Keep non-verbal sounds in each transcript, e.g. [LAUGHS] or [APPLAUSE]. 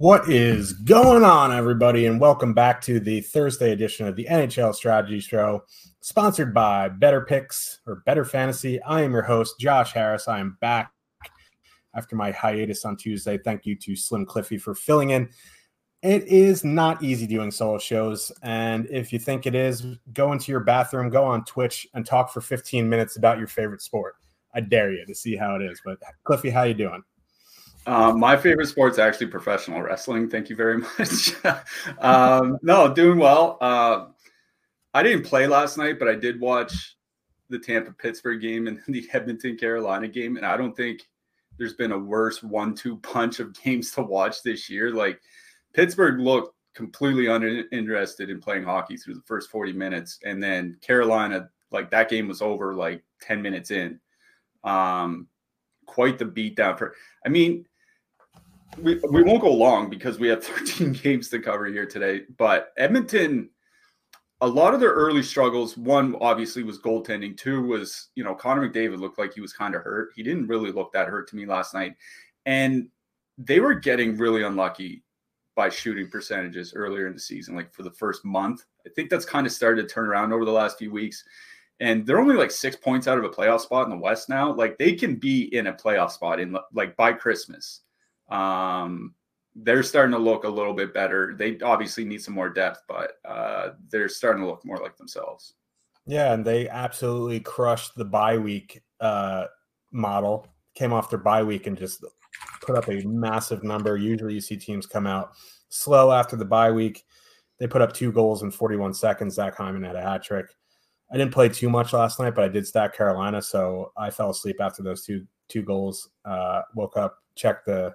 What is going on, everybody, and welcome back to the Thursday edition of the NHL Strategy Show, sponsored by Betr Picks or Betr Fantasy. I am your host, Josh Harris. I am back after my hiatus on Tuesday. Thank you to Slim Cliffy for filling in. It is not easy doing solo shows, and if you think it is, go into your bathroom, go on Twitch, and talk for 15 minutes about your favorite sport. I dare you to see how it is. But Cliffy, how you doing? Um, my favorite sport is actually professional wrestling. Thank you very [LAUGHS] much. um, no, doing well. Uh, I didn't play last night, but I did watch the Tampa Pittsburgh game and [LAUGHS] the Edmonton Carolina game, and I don't think there's been a worse one-two punch of games to watch this year. Like Pittsburgh looked completely uninterested in playing hockey through the first 40 minutes, and then Carolina, like that game was over like 10 minutes in. Um, quite the beatdown for. I mean, we, we won't go long because we have [LAUGHS] 13 games to cover here today. But Edmonton, a lot of their early struggles, one obviously was goaltending. Two was, you know, Connor McDavid looked like he was kind of hurt. He didn't really look that hurt to me last night. And they were getting really unlucky by shooting percentages earlier in the season, like for the first month. I think that's kind of started to turn around over the last few weeks. And they're only like six points out of a playoff spot in the West now. Like they can be in a playoff spot in like by Christmas. Um, they're starting to look a little bit better. They obviously need some more depth, but uh, they're starting to look more like themselves. Yeah, and they absolutely crushed the bye week uh, model. Came off their bye week and just put up a massive number. Usually, you see teams come out slow after the bye week. They put up two goals in 41 seconds. Zach Hyman had a hat trick. I didn't play too much last night, but I did stack Carolina, so I fell asleep after those two two goals. Uh, woke up, checked the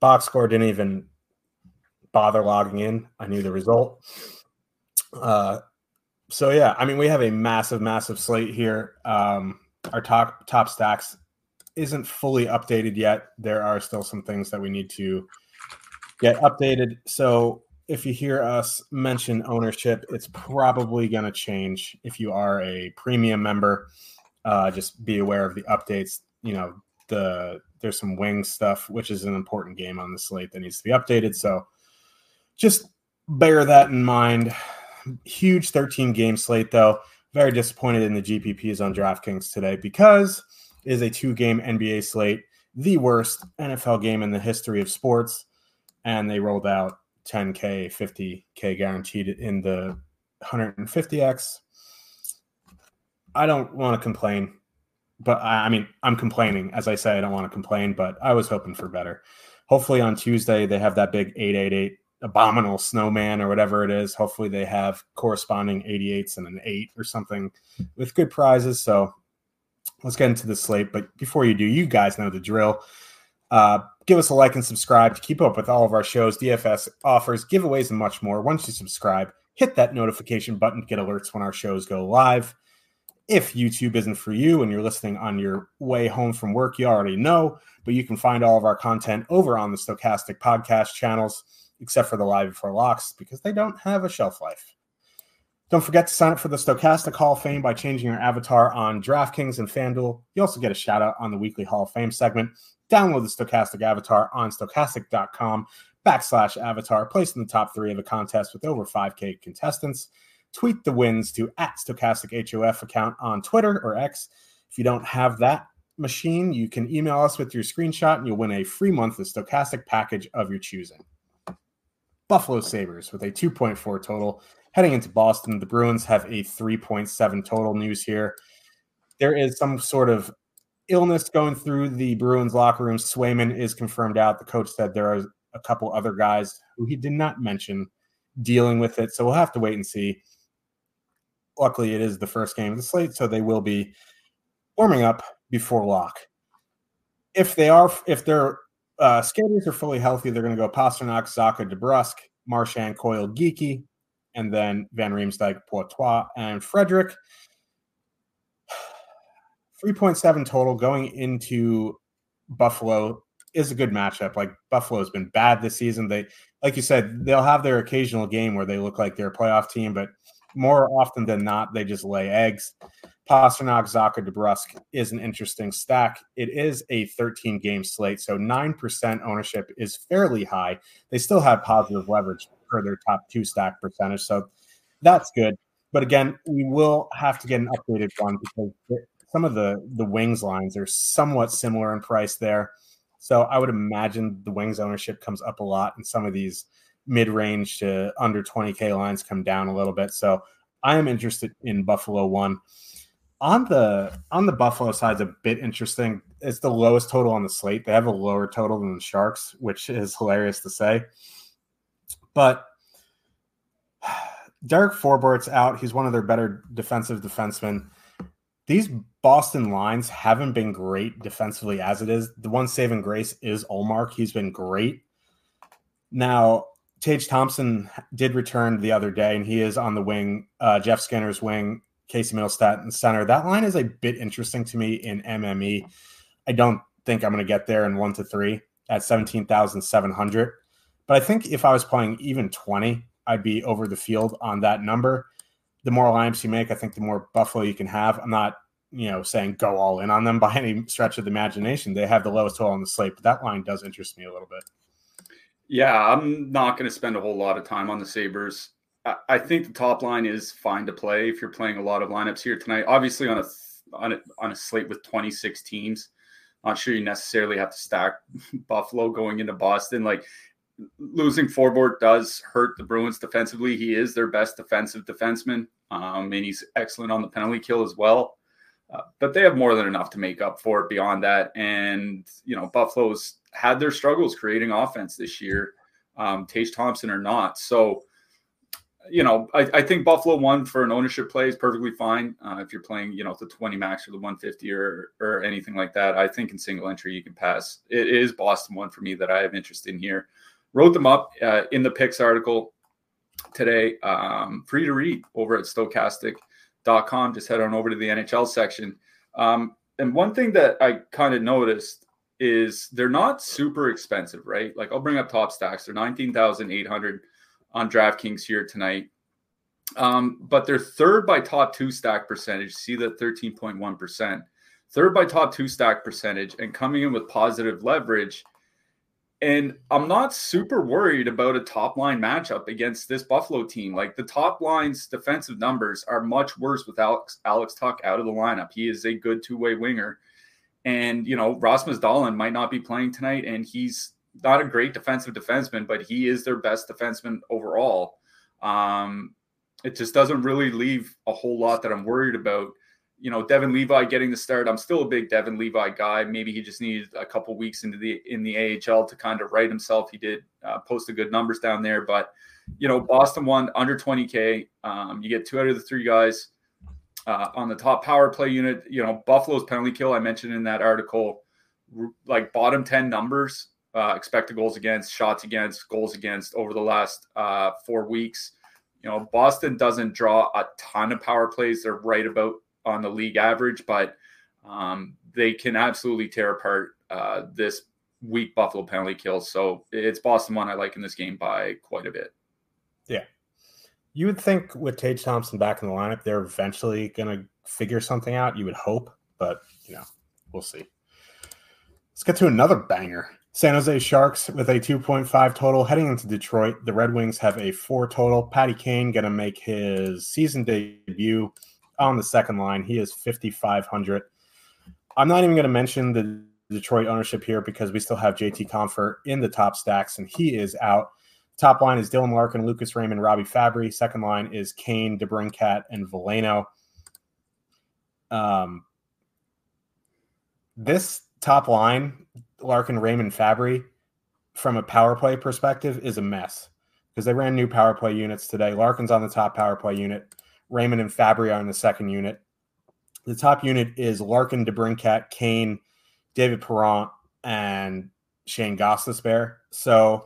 box score didn't even bother logging in. I knew the result. Uh, so yeah, I mean, we have a massive, massive slate here. Um, our top top stacks isn't fully updated yet. There are still some things that we need to get updated. So if you hear us mention ownership, it's probably going to change if you are a premium member. Uh, just be aware of the updates. You know, the there's some wing stuff, which is an important game on the slate that needs to be updated. So just bear that in mind. Huge 13 game slate, though. Very disappointed in the GPPs on DraftKings today because it is a two game NBA slate, the worst NFL game in the history of sports. And they rolled out 10K, 50K guaranteed in the 150X. I don't want to complain but I, I mean, I'm complaining. As I say, I don't want to complain, but I was hoping for better. Hopefully on Tuesday they have that big 888 abominable snowman or whatever it is. Hopefully they have corresponding 88s and an 8 or something with good prizes. So let's get into the slate. But before you do, you guys know the drill. Uh, give us a like and subscribe to keep up with all of our shows, DFS offers, giveaways, and much more. Once you subscribe, hit that notification button to get alerts when our shows go live. If YouTube isn't for you and you're listening on your way home from work, you already know, but you can find all of our content over on the Stokastic podcast channels, except for the Live Before Locks, because they don't have a shelf life. Don't forget to sign up for the Stokastic Hall of Fame by changing your avatar on DraftKings and FanDuel. You also get a shout out on the weekly Hall of Fame segment. Download the Stokastic avatar on stokastic.com backslash avatar, placed in the top three of a contest with over 5K contestants. Tweet the wins to at Stokastic HOF account on Twitter or X. If you don't have that machine, you can email us with your screenshot and you'll win a free month of Stokastic package of your choosing. Buffalo Sabres with a 2.4 total heading into Boston. The Bruins have a 3.7 total news here. There is some sort of illness going through the Bruins locker room. Swayman is confirmed out. The coach said there are a couple other guys who he did not mention dealing with it. So we'll have to wait and see luckily it is the first game of the slate, so they will be warming up before lock. If they are, if their uh, skaters are fully healthy, they're going to go Pastrnak, Zacha, DeBrusk, Marchand, Coyle, Geekie, and then Van Riemsdyk, Poitras, and Frederic. [SIGHS] 3.7 total going into Buffalo is a good matchup. Like Buffalo's been bad this season. They, like you said, they'll have their occasional game where they look like they're a playoff team, but more often than not, they just lay eggs. Pastrnak, Zacha, DeBrusk is an interesting stack. It is a 13 game slate, so 9% ownership is fairly high. They still have positive leverage for their top two stack percentage, so that's good. But again, we will have to get an updated one because some of the the wings lines are somewhat similar in price there. So I would imagine the wings ownership comes up a lot, in some of these mid range to under 20k lines come down a little bit. So I am interested in Buffalo one. On the on the Buffalo side is a bit interesting. It's the lowest total on the slate. They have a lower total than the Sharks, which is hilarious to say. But [SIGHS] Derek Forbort's out. He's one of their better defensive defensemen. These Boston lines haven't been great defensively as it is. The one saving grace is Ullmark. He's been great. Now, Tage Thompson did return the other day, and he is on the wing. Uh, Jeff Skinner's wing, Casey Mittelstadt in center. That line is a bit interesting to me in MME. I don't think I'm going to get there in one to three at 17,700. But I think if I was playing even 20, I'd be over the field on that number. The more lineups you make, I think the more Buffalo you can have. I'm not, you know, saying go all in on them [LAUGHS] by any stretch of the imagination. They have the lowest total on the slate, but that line does interest me a little bit. Yeah, I'm not going to spend a whole lot of time on the Sabres. I, think the top line is fine to play if you're playing a lot of lineups here tonight. Obviously, on a on a, on a slate with 26 teams, not sure you necessarily have to stack [LAUGHS] Buffalo going into Boston. Like losing Forbort does hurt the Bruins defensively. He is their best defensive defenseman, um, and he's excellent on the penalty kill as well. Uh, but they have more than enough to make up for it beyond that. And you know, Buffalo's had their struggles creating offense this year. Um, Tage Thompson or not, so you know, I, I, think Buffalo one for an ownership play is perfectly fine. Uh, if you're playing, you know, the 20 max or the 150 or or anything like that, I think in single entry you can pass. It is Boston one for me that I have interest in here wrote them up uh, in the picks article today. Um, free to read over at stokastic.com. Just head on over to the NHL section. Um, and one thing that I kind of noticed is they're not super expensive, right? Like I'll bring up top stacks. They're 19,800 on DraftKings here tonight. Um, but they're third by top two stack percentage. See that 13.1%. Third by top two stack percentage and coming in with positive leverage – and I'm not super worried about a top line matchup against this Buffalo team. Like the top line's defensive numbers are much worse with Alex Alex Tuch out of the lineup. He is a good two way winger. And, you know, Rasmus Dahlin might not be playing tonight, and he's not a great defensive defenseman, but he is their best defenseman overall. Um, it just doesn't really leave a whole lot that I'm worried about you know, Devon Levi getting the start. I'm still a big Devon Levi guy. Maybe he just needed a couple weeks into the in the AHL to kind of right himself. He did uh, post the good numbers down there, but you know, Boston won under 20k. Um, you get two out of the three guys uh, on the top power play unit. You know, Buffalo's penalty kill I mentioned in that article, like bottom 10 numbers, uh, expected goals against, shots against, goals against over the last uh, four weeks. You know, Boston doesn't draw a ton of power plays. They're right about on the league average, but um, they can absolutely tear apart uh, this weak Buffalo penalty kill. So it's Boston one I like in this game by quite a bit. Yeah. You would think with Tage Thompson back in the lineup, they're eventually going to figure something out. You would hope, but you know, we'll see. Let's get to another banger. San Jose Sharks with a 2.5 total heading into Detroit. The Red Wings have a four total. Patty Kane going to make his season debut on the second line. He is 5,500. I'm not even going to mention the Detroit ownership here because we still have JT Compher in the top stacks and he is out. Top line is Dylan Larkin, Lucas Raymond, Robbie Fabbri. Second line is Kane, DeBrincat, and Veleno. Um, this top line, Larkin, Raymond, Fabbri, from a power play perspective, is a mess because they ran new power play units today. Larkin's on the top power play unit. Raymond and Fabbri are in the second unit. The top unit is Larkin, DeBrincat, Kane, David Perron, and Shane Gostisbehere. So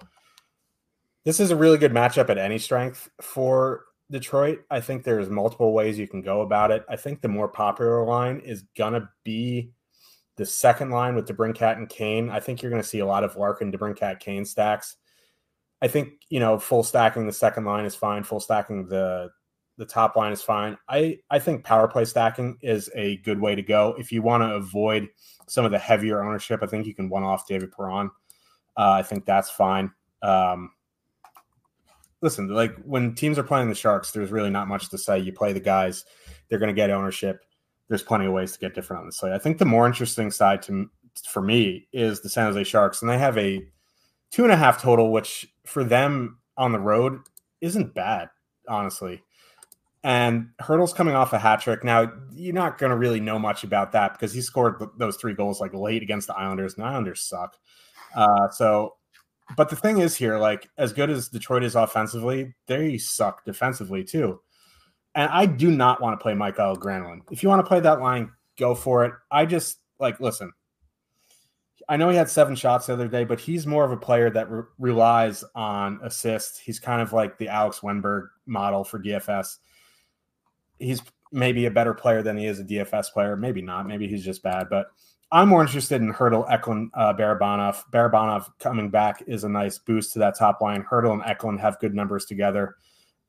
this is a really good matchup at any strength for Detroit. I think there's multiple ways you can go about it. I think the more popular line is gonna be the second line with DeBrincat and Kane. I think you're gonna see a lot of Larkin, DeBrincat, Kane stacks. I think you know full stacking the second line is fine. Full stacking the The top line is fine. I I think power play stacking is a good way to go if you want to avoid some of the heavier ownership. I think you can one off David Perron. Uh, I think that's fine. Um, listen, like when teams are playing the Sharks, there's really not much to say. You play the guys, they're going to get ownership. There's plenty of ways to get different on the slate. I think the more interesting side to for me is the San Jose Sharks, and they have a two and a half total, which for them on the road isn't bad, honestly. And Hertl's coming off a hat trick. Now, you're not going to really know much about that because he scored those three goals like late against the Islanders, and the Islanders suck. Uh, so but the thing is here, like as good as Detroit is offensively, they suck defensively too. And I do not want to play Mikael Granlund. If you want to play that line, go for it. I just like listen. I know he had seven shots the other day, but he's more of a player that re- relies on assists. He's kind of like the Alex Wennberg model for DFS. He's maybe a better player than he is a DFS player. Maybe not. Maybe he's just bad. But I'm more interested in Hertl, Eklund, uh, Barabanov. Barabanov coming back is a nice boost to that top line. Hertl and Eklund have good numbers together.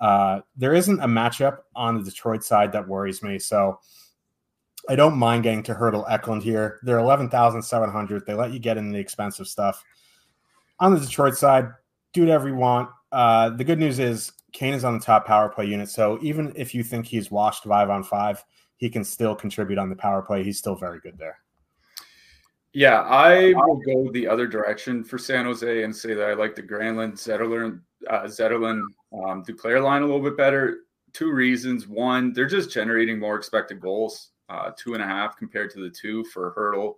Uh, there isn't a matchup on the Detroit side that worries me. So I don't mind getting to Hertl Eklund here. They're 11,700. They let you get in the expensive stuff. On the Detroit side, do whatever you want. Uh, the good news is Kane is on the top power play unit. So even if you think he's washed five on five, he can still contribute on the power play. He's still very good there. Yeah, I will go the other direction for San Jose and say that I like the Granlund, Zetterlund, uh, Zetterlund, um, Duclair line a little bit better. Two reasons. One, they're just generating more expected goals, uh, two and a half compared to the two for Hertl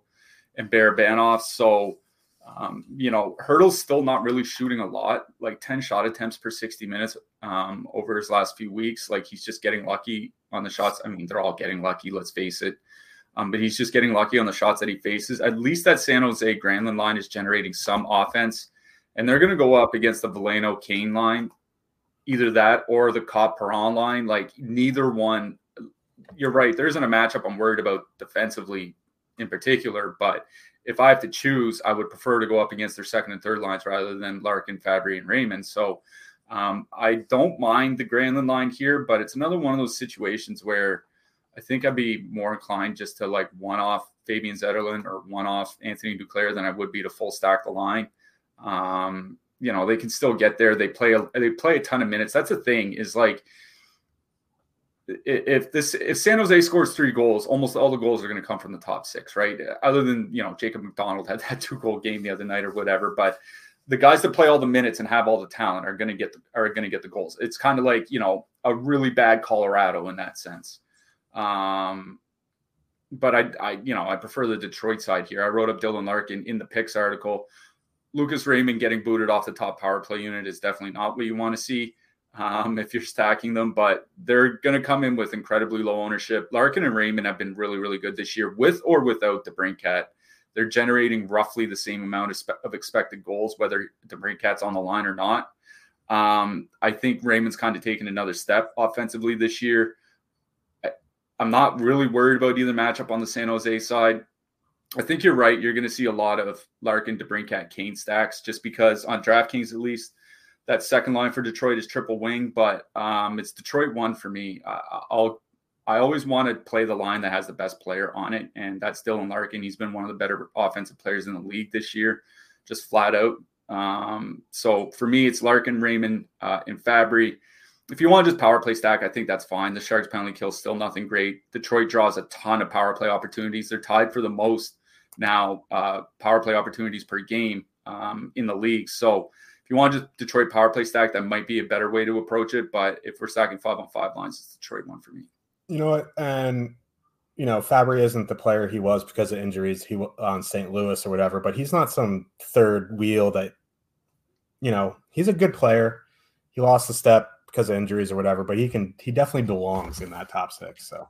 and Barabanov. So, um, you know, Hertl's still not really shooting a lot, like 10 shot attempts per 60 minutes um, over his last few weeks. Like he's just getting lucky on the shots. I mean, they're all getting lucky, let's face it. Um, but he's just getting lucky on the shots that he faces. At least that San Jose Granlund line is generating some offense, and they're going to go up against the Veleno Kane line, either that or the Copp Perron line. Like neither one. You're right. There isn't a matchup I'm worried about defensively in particular, but if I have to choose, I would prefer to go up against their second and third lines rather than Larkin, Fabbri, and Raymond. So um, I don't mind the Granlund line here, but it's another one of those situations where I think I'd be more inclined just to like one off Fabian Zetterlund or one off Anthony Duclair than I would be to full stack the line. Um, you know, they can still get there. They play a, they play a ton of minutes. That's the thing is like if this if San Jose scores three goals, almost all the goals are going to come from the top six, right? Other than you know Jacob MacDonald had [LAUGHS] that two goal game the other night or whatever, but the guys that play all the minutes and have all the talent are going to get the, are going to get the goals. It's kind of like you know a really bad Colorado in that sense. Um, but I, I, you know, I prefer the Detroit side here. I wrote up Dylan Larkin in the picks article. Lucas Raymond getting booted off the top power play unit is definitely not what you want to see um, if you're stacking them, but they're going to come in with incredibly low ownership. Larkin and Raymond have been really, really good this year with or without DeBrincat. They're generating roughly the same amount of, spe- of expected goals, whether DeBrincat's on the line or not. Um, I think Raymond's kind of taken another step offensively this year. I'm not really worried about either matchup on the San Jose side. I think you're right. You're going to see a lot of Larkin, DeBrincat, Kane stacks just because on DraftKings at least that second line for Detroit is triple wing, but um, it's Detroit one for me. I, I'll I always want to play the line that has the best player on it, and that's Dylan Larkin. He's been one of the better offensive players in the league this year, just flat out. Um, so for me, it's Larkin, Raymond, uh, and Fabbri if you want to just power play stack, I think that's fine. The Sharks penalty kill still nothing great. Detroit draws a ton of power play opportunities. They're tied for the most now uh, power play opportunities per game um, in the league. So if you want to just Detroit power play stack, that might be a better way to approach it. But if we're stacking five on five lines, it's Detroit one for me. You know what? And you know, Fabbri isn't the player he was because of injuries. He on St. Louis or whatever, but he's not some third wheel that. You know, he's a good player. He lost a step because of injuries or whatever, but he can he definitely belongs in that top six. So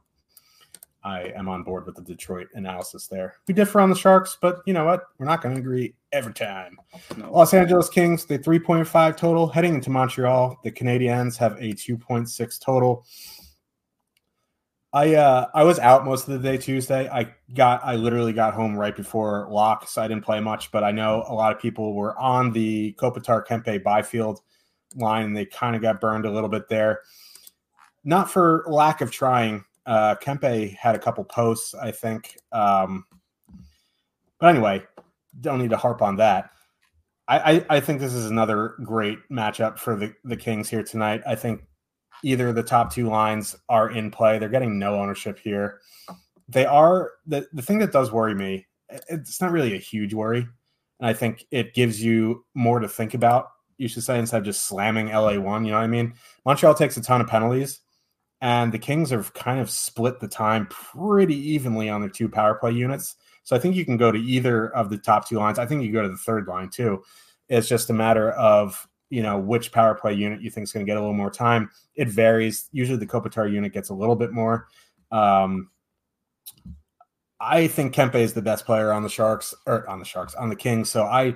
I am on board with the Detroit analysis there. We differ on the Sharks, but you know what? We're not going to agree every time. No. Los Angeles Kings, the 3.5 total heading into Montreal. The Canadiens have a 2.6 total. I uh I was out most of the day Tuesday. I got I literally got home right before lock, so I didn't play much. But I know a lot of people were on the Kopitar Kempe Byfield line and they kind of got burned a little bit there. not for lack of trying. Uh, Kempe had a couple posts, I think. Um, but anyway, don't need to harp on that. I, I, I think this is another great matchup for the, the Kings here tonight. I think either the top two lines are in play. They're getting no ownership here. They are the the thing that does worry me. It's not really a huge worry, and I think it gives you more to think about. You should say instead of just slamming LA one. You know what I mean? Montreal takes a ton of penalties, and the Kings have kind of split the time pretty evenly on their two power play units. So I think you can go to either of the top two lines. I think you go to the third line too. It's just a matter of you know which power play unit you think is going to get a little more time. It varies. Usually the Kopitar unit gets a little bit more. Um, I think Kempe is the best player on the Sharks or on the Sharks on the Kings. So I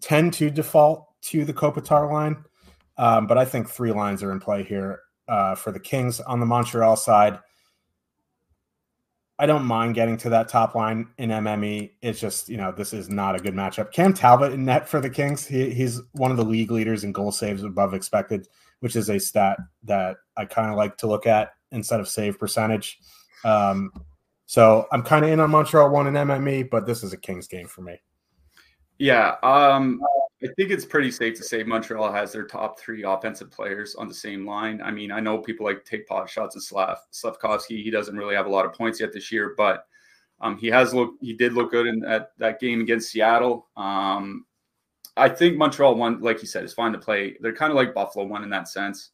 tend to default to the Kopitar line, um, but I think three lines are in play here uh, for the Kings on the Montreal side. I don't mind getting to that top line in MME. It's just, you know, this is not a good matchup. Cam Talbot in net for the Kings. He, he's one of the league leaders in goal saves above expected, which is a stat that I kind of like to look at instead of save percentage. Um, so I'm kind of in on Montreal one in MME, but this is a Kings game for me. Yeah. Um, I think it's pretty safe to say Montreal has their top three offensive players on the same line. I mean, I know people like take pot shots at Slav Slafkovsky. He doesn't really have a lot of points yet this year, but um, he has looked. He did look good in that, that game against Seattle. Um, I think Montreal one, like you said, is fine to play. They're kind of like Buffalo one in that sense.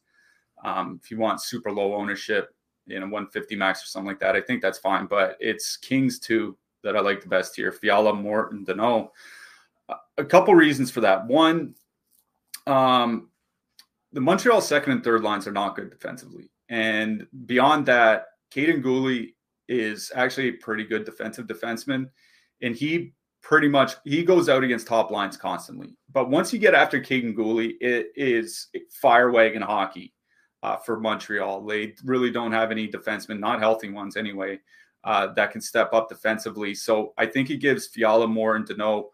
Um, if you want super low ownership, you know, 150 max or something like that, I think that's fine. But it's Kings two that I like the best here. Fiala, Morton, Danault a couple reasons for that. One, um, the Montreal second and third lines are not good defensively. And beyond that, Kaiden Guhle is actually a pretty good defensive defenseman. And he pretty much he goes out against top lines constantly. But once you get after Kaiden Guhle, it is fire wagon hockey uh, for Montreal. They really don't have any defensemen, not healthy ones anyway, uh, that can step up defensively. So I think it gives Fiala Moore and Danault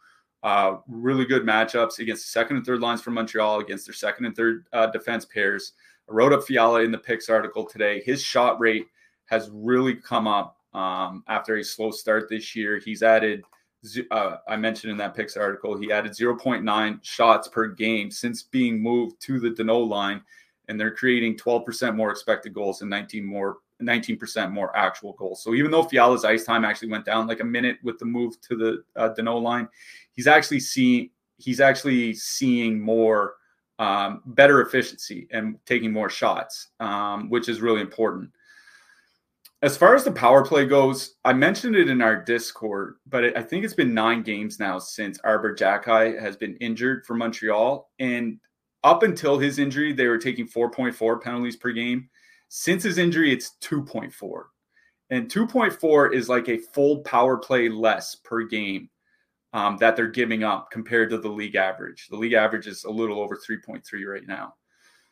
uh, really good matchups against the second and third lines from Montreal, against their second and third uh, defense pairs. I wrote up Fiala in the picks article today. His shot rate has really come up um, after a slow start this year. He's added, uh, I mentioned in that picks article, he added 0.9 shots per game since being moved to the Danault line, and they're creating 12% more expected goals and 19 more 19% more actual goals. So even though Fiala's ice time actually went down like a minute with the move to the uh, Danault line, he's actually seeing he's actually seeing more um, better efficiency and taking more shots, um, which is really important. As far as the power play goes, I mentioned it in our Discord, but it, I think it's been nine games now since Arber Xhekaj has been injured for Montreal. And up until his injury, they were taking 4.4 penalties per game. Since his injury, it's 2.4. And 2.4 is like a full power play less per game um, that they're giving up compared to the league average. The league average is a little over 3.3 right now.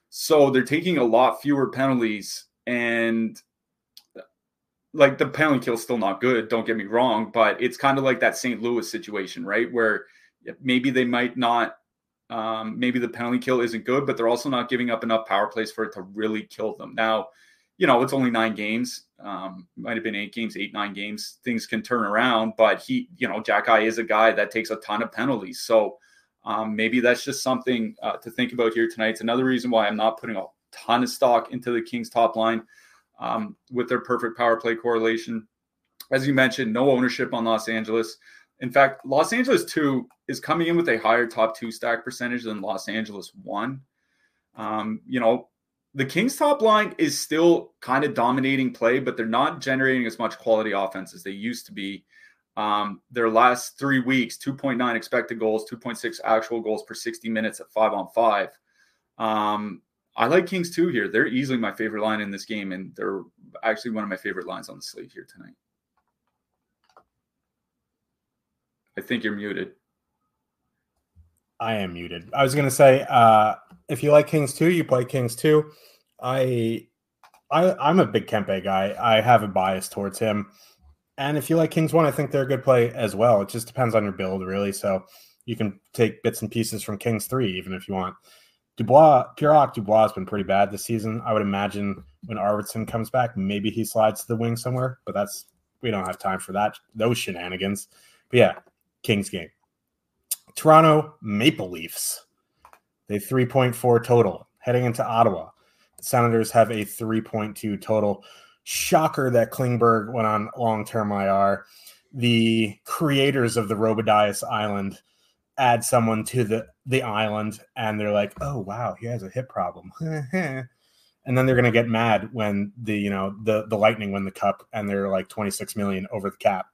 So they're taking a lot fewer penalties and like the penalty kill is still not good, don't get me wrong, but it's kind of like that St. Louis situation, right? Where maybe they might not um, maybe the penalty kill isn't good, but they're also not giving up enough power plays for it to really kill them. Now, you know, it's only nine games. Um, might have been eight games, eight, nine games. Things can turn around, but he, you know, Xhekaj is a guy that takes a ton of penalties. So um, maybe that's just something uh, to think about here tonight. It's another reason why I'm not putting a ton of stock into the Kings top line um, with their perfect power play correlation. As you mentioned, no ownership on Los Angeles. In fact, Los Angeles 2 is coming in with a higher top two stack percentage than Los Angeles 1. Um, you know, the Kings top line is still kind of dominating play, but they're not generating as much quality offense as they used to be. Um, their last three weeks, 2.9 expected goals, 2.6 actual goals per 60 minutes at five on five. Um, I like Kings too here. They're easily my favorite line in this game, and they're actually one of my favorite lines on the slate here tonight. I think you're muted. I am muted. I was going to say, uh, if you like Kings two, you play Kings two. I, I, I'm a big Kempe guy. I have a bias towards him. And if you like Kings one, I think they're a good play as well. It just depends on your build, really. So you can take bits and pieces from Kings three, even if you want. Dubois, Pierre Dubois has been pretty bad this season. I would imagine when Arvidsson comes back, maybe he slides to the wing somewhere, but that's we don't have time for that those shenanigans. But yeah, Kings game. Toronto Maple Leafs. They 3.4 total heading into Ottawa. The Senators have a 3.2 total. Shocker that Klingberg went on long term IR. The creators of the Robidas Island add someone to the, the island and they're like, oh, wow, he has a hip problem. [LAUGHS] and then they're going to get mad when the, you know, the, the Lightning win the cup and they're like 26 million over the cap.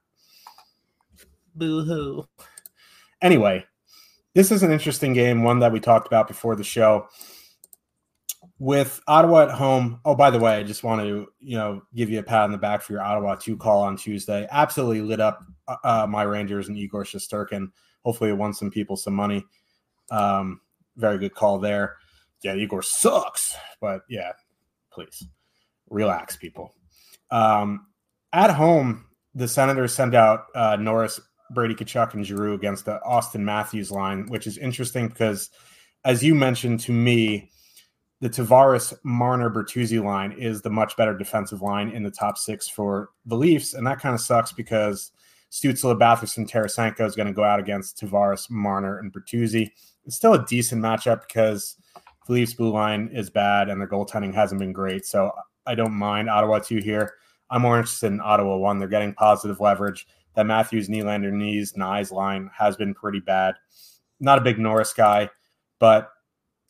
Boo hoo. Anyway, this is an interesting game, one that we talked about before the show. With Ottawa at home. Oh, by the way, I just want to you know give you a pat on the back for your Ottawa two call on Tuesday. Absolutely lit up uh, my Rangers and Igor Shesterkin. Hopefully, it won some people some money. Um, very good call there. Yeah, Igor sucks, but yeah, please relax, people. Um, at home, the Senators send out uh, Norris Brady Tkachuk and Giroux against the Auston Matthews line, which is interesting because, as you mentioned to me, the Tavares Marner Bertuzzi line is the much better defensive line in the top six for the Leafs, and that kind of sucks because Stützle, Batherson, Tarasenko is going to go out against Tavares, Marner, and Bertuzzi. It's still a decent matchup because the Leafs blue line is bad and their goaltending hasn't been great, so I don't mind Ottawa two here. I'm more interested in Ottawa one. They're getting positive leverage that Matthews, Nylander, Knees, Knies line has been pretty bad. Not a big Norris guy, but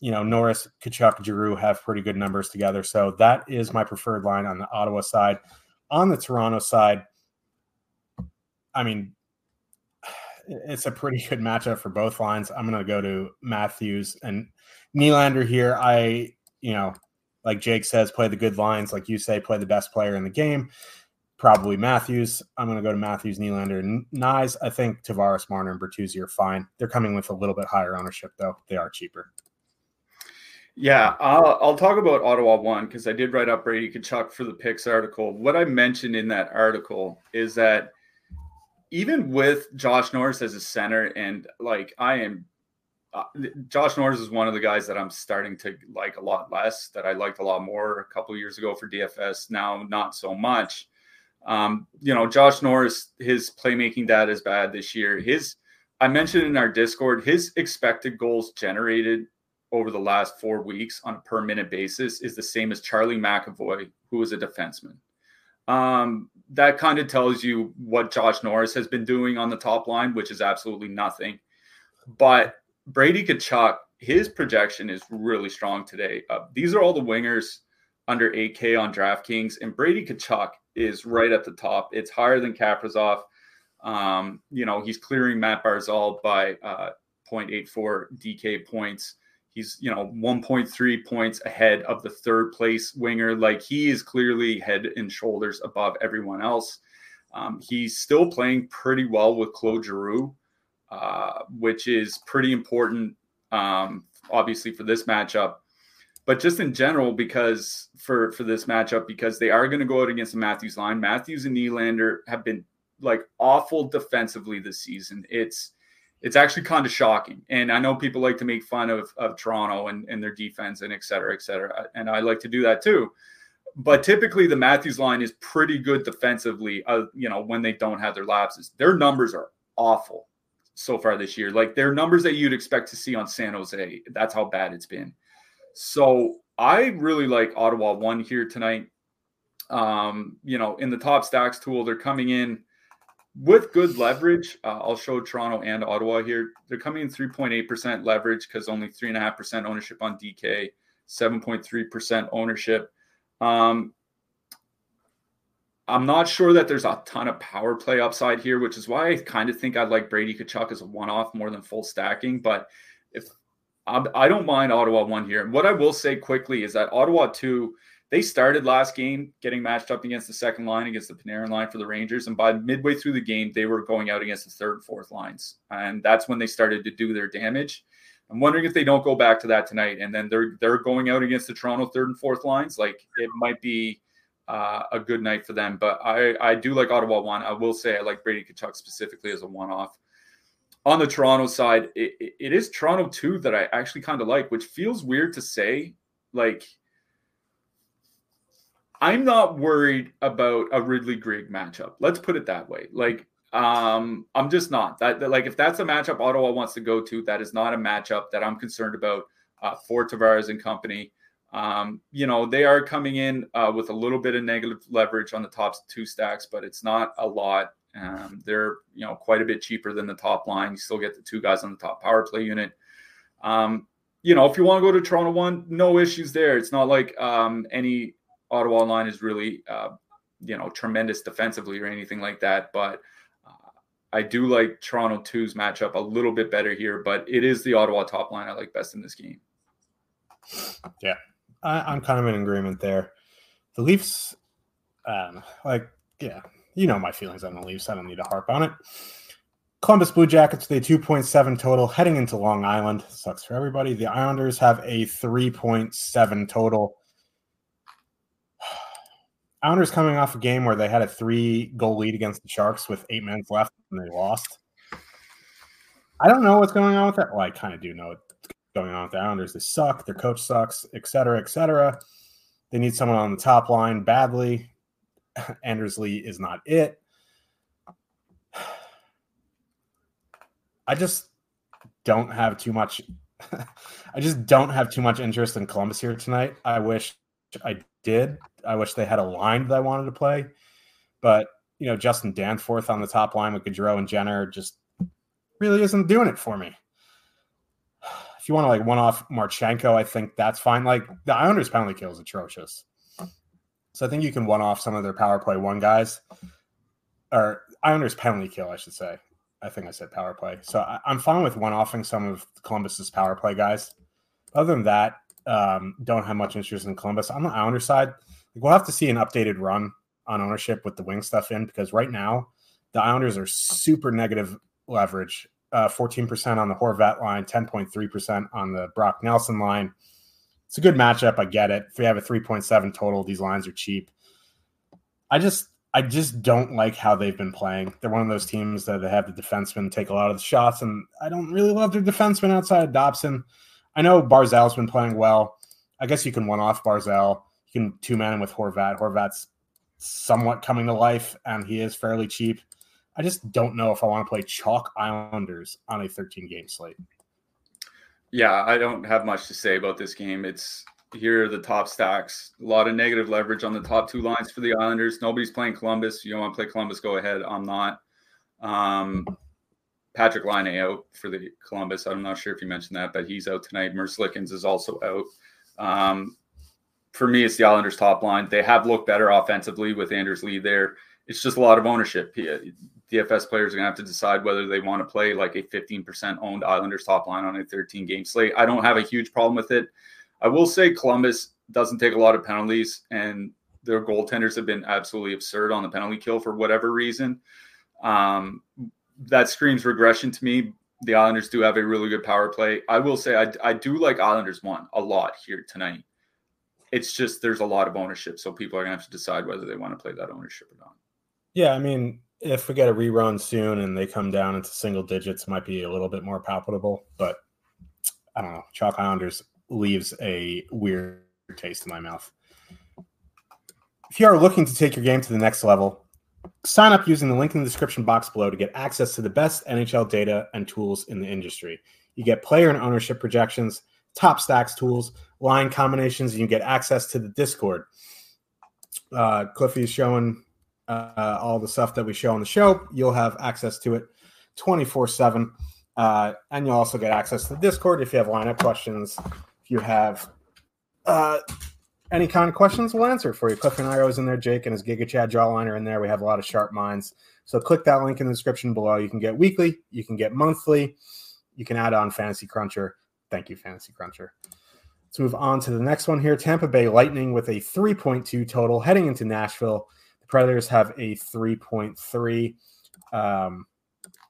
you know Norris, Tkachuk, Giroux have pretty good numbers together. So that is my preferred line on the Ottawa side. On the Toronto side, I mean, [SIGHS] it's a pretty [LAUGHS] good matchup for both lines. I'm going to go to Matthews and Nylander here. I, you know, like Jake says, play the good lines. Like you say, play the best player in the game probably Matthews. I'm going to go to Matthews, Nylander, and Knies. I think Tavares, Marner, and Bertuzzi are fine. They're coming with a little bit higher ownership, though. They are cheaper. Yeah, I'll, I'll talk about Ottawa one because I did write up Brady Tkachuk for the picks article. What I mentioned in that article is that even with Josh Norris as a center, and like I am, uh, Josh Norris is one of the guys that I'm starting to like a lot less. That I liked a lot more a couple years ago for DFS. Now, not so much. Um, you know, Josh Norris, his playmaking data is bad this year. His, I mentioned in our Discord, his expected goals generated over the last four weeks on a per minute basis is the same as Charlie McAvoy, who is a defenseman. Um, that kind of tells you what Josh Norris has been doing on the top line, which is absolutely nothing. But Brady Tkachuk, his projection is really strong today. Uh, these are all the wingers under 8K on DraftKings, and Brady Tkachuk is right at the top. It's higher than Kaprizov. Um, you know, he's clearing Matt Barzal by uh, 0.84 DK points. He's, you know, 1.3 points ahead of the third place winger. Like he is clearly head and shoulders above everyone else. Um, he's still playing pretty well with Claude Giroux, uh, which is pretty important, um, obviously, for this matchup but just in general, because for for this matchup, because they are going to go out against the Matthews line. Matthews and Nylander have been like awful defensively this season. It's it's actually kind of shocking. And I know people like to make fun of, of Toronto and, and their defense and et cetera, et cetera. And I like to do that too. But typically the Matthews line is pretty good defensively, uh, you know, when they don't have their lapses. Their numbers are awful so far this year. Like their numbers that you'd expect to see on San Jose. That's how bad it's been. So I really like Ottawa one here tonight. Um, you know, in the top stacks tool, they're coming in with good leverage. Uh, I'll show Toronto and Ottawa here. They're coming in 3.8% leverage because only 3.5% ownership on DK, 7.3% ownership. Um, I'm not sure that there's a ton of power play upside here, which is why I kind of think I'd like Brady Tkachuk as a one off more than full stacking. But if I don't mind Ottawa one here. What I will say quickly is that Ottawa two, they started last game getting matched up against the second line against the Panarin line for the Rangers, and by midway through the game, they were going out against the third and fourth lines, and that's when they started to do their damage. I'm wondering if they don't go back to that tonight, and then they're they're going out against the Toronto third and fourth lines. Like it might be uh, a good night for them. But I I do like Ottawa one. I will say I like Brady Tkachuk specifically as a one off on the Toronto side, it, it is Toronto too that I actually kind of like, which feels weird to say. Like, I'm not worried about a Ridley Greig matchup. Let's put it that way. Like, um, I'm just not that, that, like if that's a matchup Ottawa wants to go to, that is not a matchup that I'm concerned about uh, for Tavares and company. Um, you know, they are coming in uh, with a little bit of negative leverage on the top two stacks, but it's not a lot. Um, they're you know quite a bit cheaper than the top line. You still get the two guys on the top power play unit. Um, you know, if you want to go to Toronto one, no issues there. It's not like um, any Ottawa line is really uh, you know tremendous defensively or anything like that. But uh, I do like Toronto 2's matchup a little bit better here. But it is the Ottawa top line I like best in this game. Yeah, I, am kind of in agreement there. The Leafs, um, like, yeah, you know my feelings on the Leafs. I don't need to harp on it. Columbus Blue Jackets with a 2.7 total heading into Long Island. Sucks for everybody. The Islanders have a 3.7 total. [SIGHS] Islanders coming off a game where they had a three goal lead against the Sharks with eight minutes left and they lost. I don't know what's going on with that. Well, I kind of do know what's going on with the Islanders. They suck. Their coach sucks, et cetera, et cetera. They need someone on the top line badly. [LAUGHS] Anders Lee is not it. I just don't have too much. [LAUGHS] I just don't have too much interest in Columbus here tonight. I wish I did. I wish they had a line that I wanted to play, but you know, Justin Danforth on the top line with Gaudreau and Jenner just really isn't doing it for me. [SIGHS] If you want to like one off Marchenko, I think that's fine. Like the Islanders penalty kill is atrocious. So I think you can one off some of their power play one guys or Islanders penalty kill, I should say. I think I said power play. So I, am fine with one offing some of Columbus's power play guys. Other than that, um, don't have much interest in Columbus. On the Islander side, we'll have to see an updated run on ownership with the wing stuff in because right now the Islanders are super negative leverage. Uh, 14% on the Horvat line, 10.3% on the Brock Nelson line. It's a good matchup. I get it. If we have a 3.7 total, these lines are cheap. I just I just don't like how they've been playing. They're one of those teams that they have the defensemen take a lot of the shots, and I don't really love their defenseman outside of Dobson. I know Barzal's been playing well. I guess you can one off Barzal. You can two man him with Horvat. Horvat's somewhat coming to life, and he is fairly cheap. I just don't know if I want to play chalk Islanders on a 13 game slate. Yeah, I don't have much to say about this game. It's here are the top stacks. A lot of negative leverage on the top two lines for the Islanders. Nobody's playing Columbus. You don't want to play Columbus, go ahead. I'm not. Um, Patrik Laine out for the Columbus. I'm not sure if you mentioned that, but he's out tonight. Merzlikins is also out. Um, for me, it's the Islanders' top line. They have looked better offensively with Anders Lee there. It's just a lot of ownership. DFS players are going to have to decide whether they want to play like a 15% owned Islanders top line on a 13 game slate. I don't have a huge problem with it. I will say Columbus doesn't take a lot of penalties, and their goaltenders have been absolutely absurd on the penalty kill for whatever reason. Um, that screams regression to me. The Islanders do have a really good power play. I will say I, I do like Islanders one a lot here tonight. It's just there's a lot of ownership, so people are gonna have to decide whether they want to play that ownership or not. Yeah, I mean, if we get a rerun soon and they come down into single digits, might be a little bit more palpable. But I don't know. Chalk Islanders leaves a weird taste in my mouth. If you are looking to take your game to the next level, sign up using the link in the description box below to get access to the best NHL data and tools in the industry. You get player and ownership projections, top stacks tools, line combinations, and you get access to the Discord. Uh, Cliffy is showing uh, all the stuff that we show on the show. You'll have access to it 24 7. Uh, and you'll also get access to the Discord if you have lineup questions, If you have uh, any kind of questions, we'll answer for you. Cliff and Iro is in there. Jake and his Giga Chad Jawliner in there. We have a lot of sharp minds. So click that link in the description below. You can get weekly, you can get monthly, you can add on Fantasy Cruncher. Thank you, Fantasy Cruncher. Let's move on to the next one here. Tampa Bay Lightning with a 3.2 total heading into Nashville. Predators have a 3.3. Um,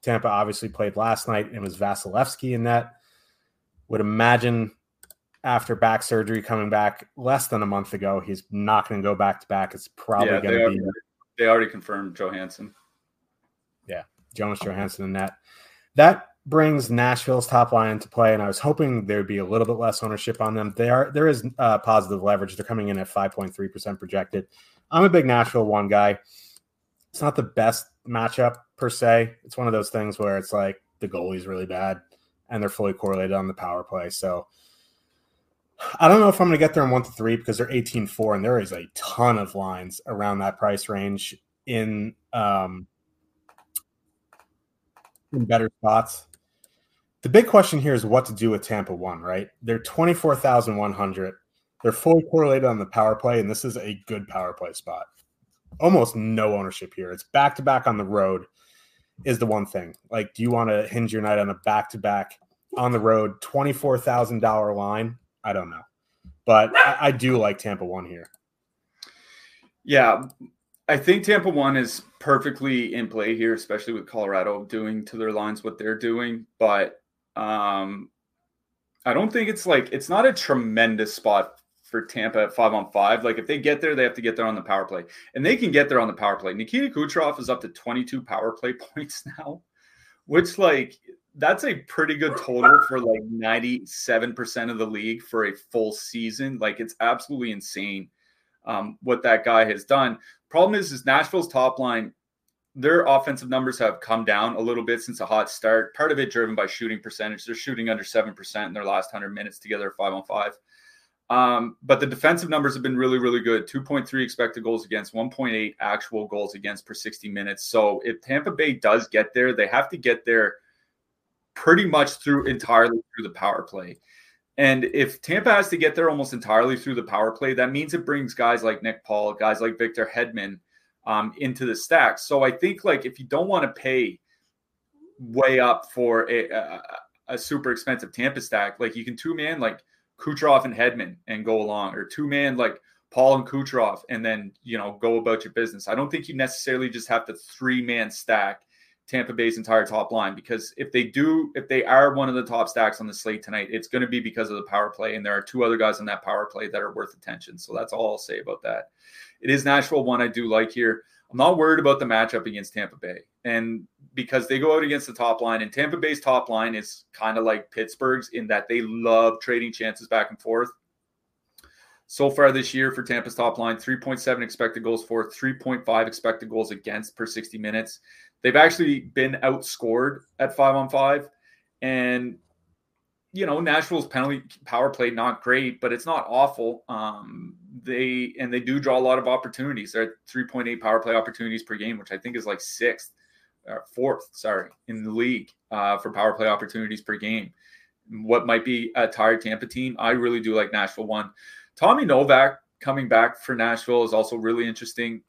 Tampa obviously played last night and was Vasilevskiy in that. Would imagine after back surgery coming back less than a month ago. He's not going to go back to back. It's probably yeah, going to be. They already confirmed Johansson. Yeah, Jonas Johansson in that. That brings Nashville's top line into play, and I was hoping there would be a little bit less ownership on them. They are there is uh, positive leverage. They're coming in at 5.3 percent projected. I'm a big Nashville one guy. It's not the best matchup per se. It's one of those things where it's like the goalie's really bad, and they're fully correlated on the power play. So I don't know if I'm going to get there in one to three because they're 18-4, and there is a ton of lines around that price range in um, in better spots. The big question here is what to do with Tampa One, right? They're 24,100. They're fully correlated on the power play, and this is a good power play spot. Almost no ownership here. It's back to back on the road, is the one thing. Like, do you want to hinge your night on a back to back on the road, $24,000 line? I don't know. But I, I do like Tampa One here. Yeah, I think Tampa One is perfectly in play here, especially with Colorado doing to their lines what they're doing. But um, I don't think it's like it's not a tremendous spot for Tampa at five on five. Like if they get there, they have to get there on the power play, and they can get there on the power play. Nikita Kucherov is up to 22 power play [LAUGHS] points now, which like that's a pretty good total for like 97% of the league for a full season. Like it's absolutely insane um, what that guy has done. Problem is, is Nashville's top line, their offensive numbers have come down a little bit since a hot start. Part of it driven by shooting percentage. They're shooting under 7% in their last 100 minutes together, five on five. Um, but the defensive numbers have been really, really good 2.3 expected goals against, 1.8 actual goals against per 60 minutes. So if Tampa Bay does get there, they have to get there pretty much through entirely through the power play. And if Tampa has to get there almost entirely through the power play, that means it brings guys like Nick Paul, guys like Victor Hedman um, into the stack. So I think like if you don't want to pay way up for a, a, a super expensive Tampa stack, like you can two man like Kucherov and Hedman and go along, or two man like Paul and Kucherov and then you know go about your business. I don't think you necessarily just have to three man stack Tampa Bay's entire top line because if they do, if they are one of the top stacks on the slate tonight, it's going to be because of the power play. And there are two other guys on that power play that are worth attention. So that's all I'll say about that. It is Nashville one I do like here. I'm not worried about the matchup against Tampa Bay. And because they go out against the top line, and Tampa Bay's top line is kind of like Pittsburgh's in that they love trading chances back and forth. So far this year for Tampa's top line, 3.7 expected goals for, 3.5 expected goals against per 60 minutes. They've actually been outscored at five on five. And, you know, Nashville's penalty power play, not great, but it's not awful. Um, they and they do draw a lot of opportunities. They're at 3.8 power play opportunities per game, which I think is like sixth, or uh, fourth, sorry, in the league uh, for power play opportunities per game. What might be a tired Tampa team, I really do like Nashville one. Tommy Novak coming back for Nashville is also really interesting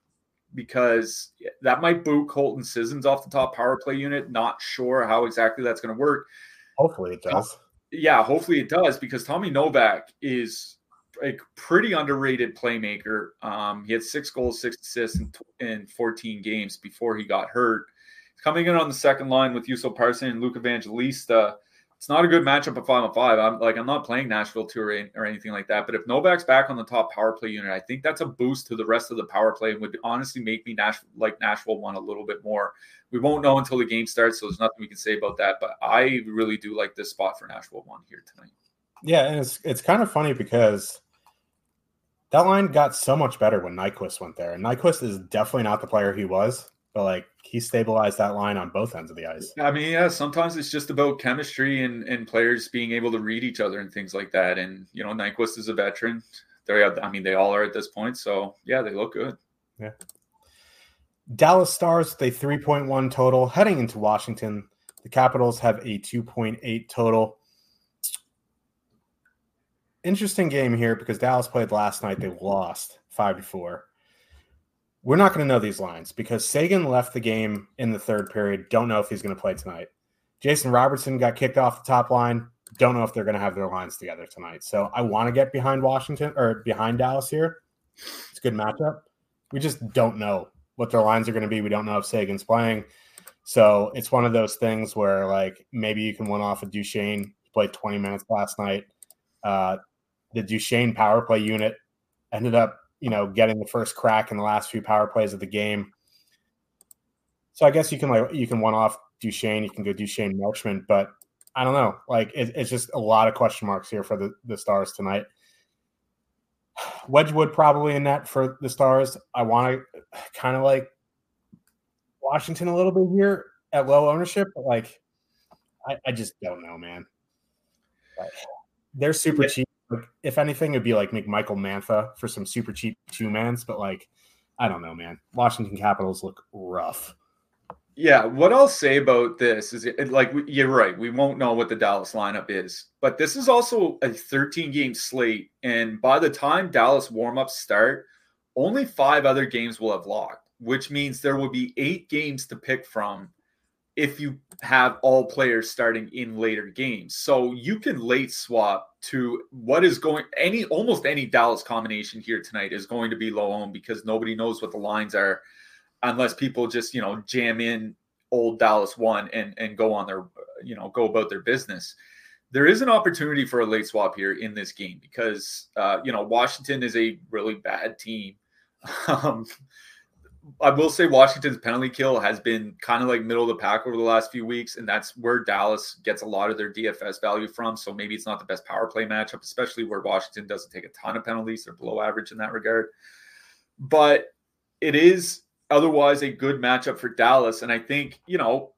because that might boot Colton Sissons off the top power play unit. Not sure how exactly that's going to work. Hopefully it does. Yeah, hopefully it does because Tommy Novak is a pretty underrated playmaker. Um, he had six goals, six assists in, in 14 games before he got hurt. Coming in on the second line with Juuso Pärssinen and Luke Evangelista it's not a good matchup at five on five. I'm like I'm not playing Nashville two or anything like that. But if Novak's back on the top power play unit, I think that's a boost to the rest of the power play and would honestly make me Nashville like Nashville one a little bit more. We won't know until the game starts, so there's nothing we can say about that. But I really do like this spot for Nashville one here tonight. Yeah, and it's it's kind of funny because that line got so much better when Nyquist went there. And Nyquist is definitely not the player he was but like he stabilized that line on both ends of the ice. I mean, yeah, sometimes it's just about chemistry and, and players being able to read each other and things like that. And you know, Nyquist is a veteran. They have, I mean, they all are at this point. So yeah, they look good. Yeah. Dallas Stars, they 3.1 total heading into Washington. The Capitals have a 2.8 total. Interesting game here because Dallas played last night. They lost five to four. We're not going to know these lines because Seguin left the game in the third period. Don't know if he's going to play tonight. Jason Robertson got kicked off the top line. Don't know if they're going to have their lines together tonight. So I want to get behind Washington or behind Dallas here. It's a good matchup. We just don't know what their lines are going to be. We don't know if Seguin's playing. So it's one of those things where like maybe you can win off a Duchene. He played 20 minutes last night. Uh, the Duchene power play unit ended up you know, getting the first crack in the last few power plays of the game. So I guess you can like you can one off Duchene, you can go Duchene Marchment, but I don't know. Like it, it's just a lot of question marks here for the, the Stars tonight. [SIGHS] Wedgewood probably in that for the Stars. I want to kind of like Washington a little bit here at low ownership, but like I, I just don't know, man. They're super yeah. cheap. Like, if anything, it'd be like McMichael Mantha for some super cheap two mans, but like I don't know, man. Washington Capitals look rough. Yeah, what I'll say about this is like you're right. We won't know what the Dallas lineup is, but this is also a 13 game slate, and by the time Dallas warm ups start, only five other games will have locked, which means there will be eight games to pick from if you have all players starting in later games. So you can late swap to what is going any almost any Dallas combination here tonight is going to be low owned because nobody knows what the lines are unless people just, you know, jam in old Dallas one and and go on their you know, go about their business. There is an opportunity for a late swap here in this game because uh, you know, Washington is a really bad team. [LAUGHS] Um, I will say Washington's penalty kill has been kind of like middle of the pack over the last few weeks, and that's where Dallas gets a lot of their DFS value from. So maybe it's not the best power play matchup, especially where Washington doesn't take a ton of penalties; they're below average in that regard. But it is otherwise a good matchup for Dallas, and I think you know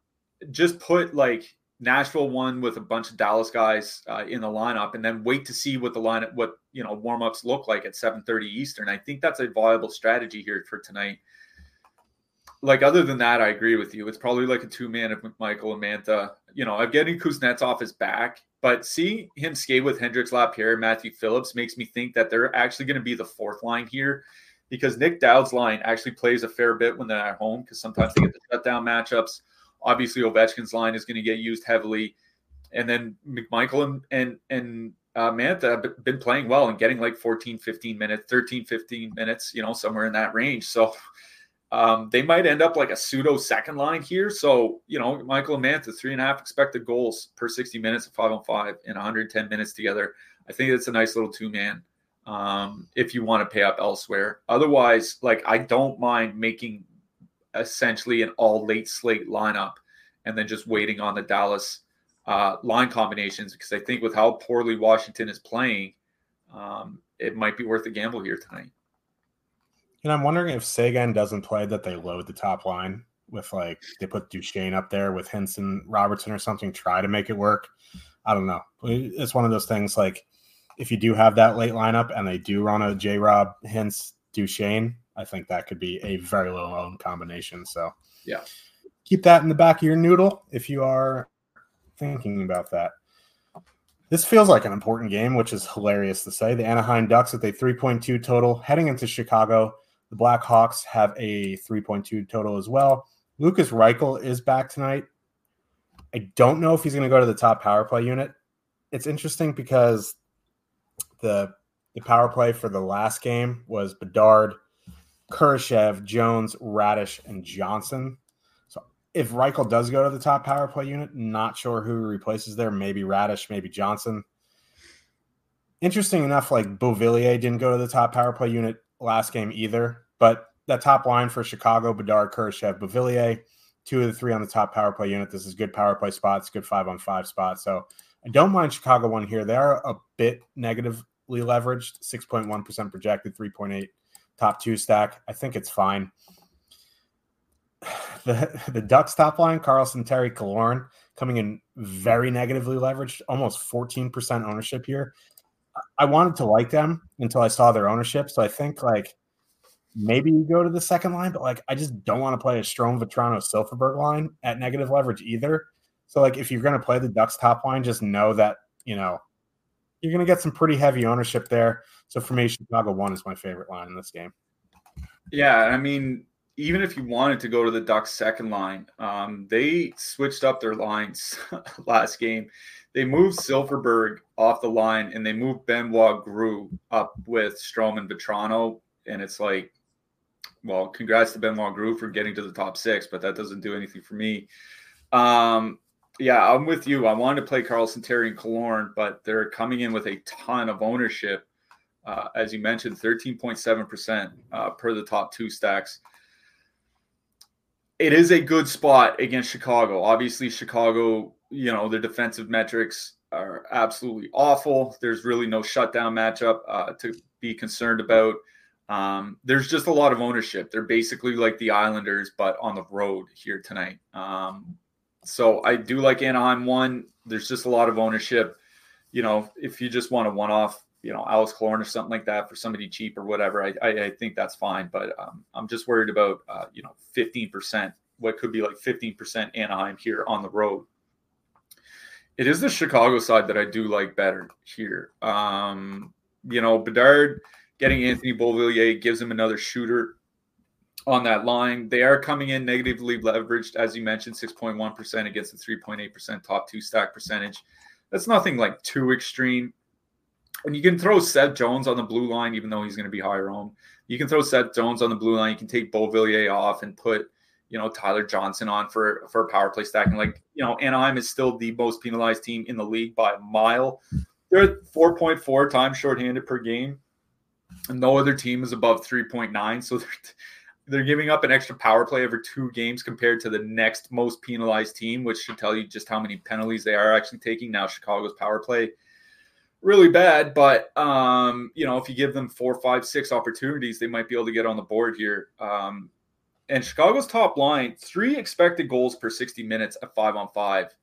just put like Nashville one with a bunch of Dallas guys uh, in the lineup, and then wait to see what the lineup, what you know, warm ups look like at 7:30 Eastern. I think that's a viable strategy here for tonight like other than that, I agree with you. It's probably like a two man of Michael and Mantha. You know, I'm getting Kuznetsov his back, but seeing him skate with Hendrix Lapierre, Matthew Phillips makes me think that they're actually going to be the fourth line here because Nic Dowd's line actually plays a fair bit when they're at home because sometimes they get the shutdown matchups. Obviously, Ovechkin's line is going to get used heavily. And then McMichael and and, and uh, Mantha have been playing well and getting like 14, 15 minutes, 13, 15 minutes, you know, somewhere in that range. So um, they might end up like a pseudo second line here. So, you know, Michael and Mantha, three and a half expected goals per 60 minutes of five on five in 110 minutes together. I think it's a nice little two man um, if you want to pay up elsewhere. Otherwise, like I don't mind making essentially an all late slate lineup and then just waiting on the Dallas uh, line combinations because I think with how poorly Washington is playing, um, it might be worth a gamble here tonight. And I'm wondering if Seguin doesn't play that they load the top line with like they put Duchene up there with Henson Robertson or something, try to make it work. I don't know. It's one of those things like if you do have that late lineup and they do run a J Rob Hintz Duchene, I think that could be a very low owned combination. So yeah. Keep that in the back of your noodle if you are thinking about that. This feels like an important game, which is hilarious to say. The Anaheim Ducks with a 3.2 total heading into Chicago the Blackhawks have a 3.2 total as well. Lukas Reichel is back tonight. I don't know if he's going to go to the top power play unit. It's interesting because the the power play for the last game was Bedard, Kurashev, Jones, Raddysh, and Johnson. So if Reichel does go to the top power play unit, not sure who replaces there. Maybe Raddysh, maybe Johnson. Interesting enough, like Beauvillier didn't go to the top power play unit last game either. But that top line for Chicago, Bedard, Kurashev, Beauvillier, two of the three on the top power play unit. This is good power play spots, good five on five spots. So I don't mind Chicago one here. They are a bit negatively leveraged, 6.1% projected, 3.8 top two stack. I think it's fine. [SIGHS] The the Ducks top line, Carlsson, Terry, Killorn, coming in very negatively leveraged, almost 14% ownership here. I wanted to like them until I saw their ownership. So I think like maybe you go to the second line, but like I just don't want to play a Strome Vatrano Silfverberg line at negative leverage either. So like if you're going to play the Ducks top line, just know that you know you're going to get some pretty heavy ownership there. So for me, Chicago one is my favorite line in this game. Yeah, I mean, even if you wanted to go to the Ducks second line, um, they switched up their lines [LAUGHS] last game. They moved Silfverberg off the line and they moved Benoit Groulx up with Strome and Vatrano. And it's like well, congrats to Benoit Groulx for getting to the top six, but that doesn't do anything for me. Um, yeah, I'm with you. I wanted to play Carlsson, Terry, and Killorn, but they're coming in with a ton of ownership. Uh, as you mentioned, 13.7% uh, per the top two stacks. it is a good spot against Chicago. Obviously, Chicago, you know, their defensive metrics are absolutely awful. There's really no shutdown matchup uh, to be concerned about. Um, there's just a lot of ownership. They're basically like the Islanders, but on the road here tonight. Um, so I do like Anaheim one. There's just a lot of ownership. You know, if you just want a one off, you know, Alex Killorn or something like that for somebody cheap or whatever, I, I, I think that's fine. But um, I'm just worried about, uh, you know, 15%, what could be like 15% Anaheim here on the road. It is the Chicago side that I do like better here. Um, you know, Bedard getting Anthony Beauvillier gives him another shooter on that line. They are coming in negatively leveraged, as you mentioned, 6.1% against the 3.8% top two stack percentage. That's nothing like too extreme. And you can throw Seth Jones on the blue line, even though he's going to be higher owned. You can throw Seth Jones on the blue line. You can take Beauvillier off and put, you know, Tyler Johnson on for for a power play stacking. Like, you know, Anaheim is still the most penalized team in the league by a mile. They're 4.4 times shorthanded per game. And no other team is above 3.9. So [LAUGHS] they're they're giving up an extra power play over two games compared to the next most penalized team, which should tell you just how many penalties they are actually taking. Now Chicago's power play really bad, but um, you know, if you give them four, five, six opportunities, they might be able to get on the board here. Um, and Chicago's top line, three expected goals per 60 minutes at five on five,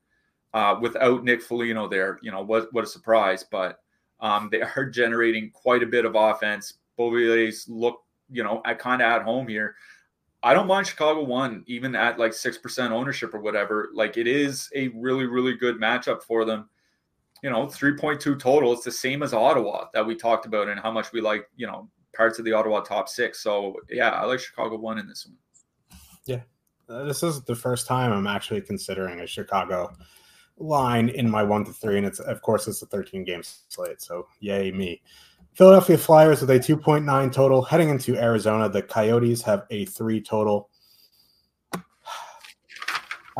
uh, without Nick Foligno there. You know, what what a surprise, but um, they are [LAUGHS] generating quite a bit of offense. Beauvillier's look you know, I kind of at home here. I don't mind Chicago one, even at like 6% ownership or whatever. Like it is a really, really good matchup for them. You know, 3.2 total. It's the same as Ottawa that we talked about and how much we like, you know, parts of the Ottawa top six. So yeah, I like Chicago one in this one. Yeah. Uh, this is the first time I'm actually considering a Chicago line in my one to three. And it's, of course, it's a 13 game slate. So yay, me. Philadelphia Flyers with a 2.9 total. Heading into Arizona, the Coyotes have a three total.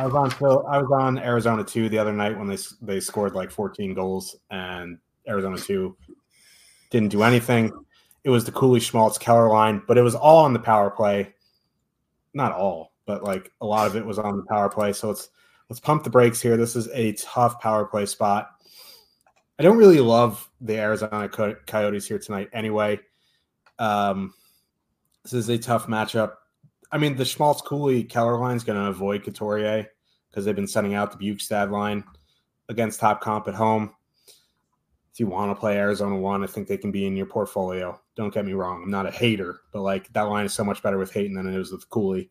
I was on Phil. I was on Arizona two the other night when they they scored like 14 goals, and Arizona two didn't do anything. It was the Cooley Schmaltz Keller line, but it was all on the power play. Not all, but like a lot of it was on the power play. So let's let's pump the brakes here. This is a tough power play spot. I don't really love the Arizona Coyotes here tonight anyway. Um, this is a tough matchup. I mean, the Schmaltz Cooley Keller line is going to avoid Couturier because they've been sending out the Bjugstad line against top comp at home. If you want to play Arizona one, I think they can be in your portfolio. Don't get me wrong. I'm not a hater, but like that line is so much better with Hayton than it is with Cooley.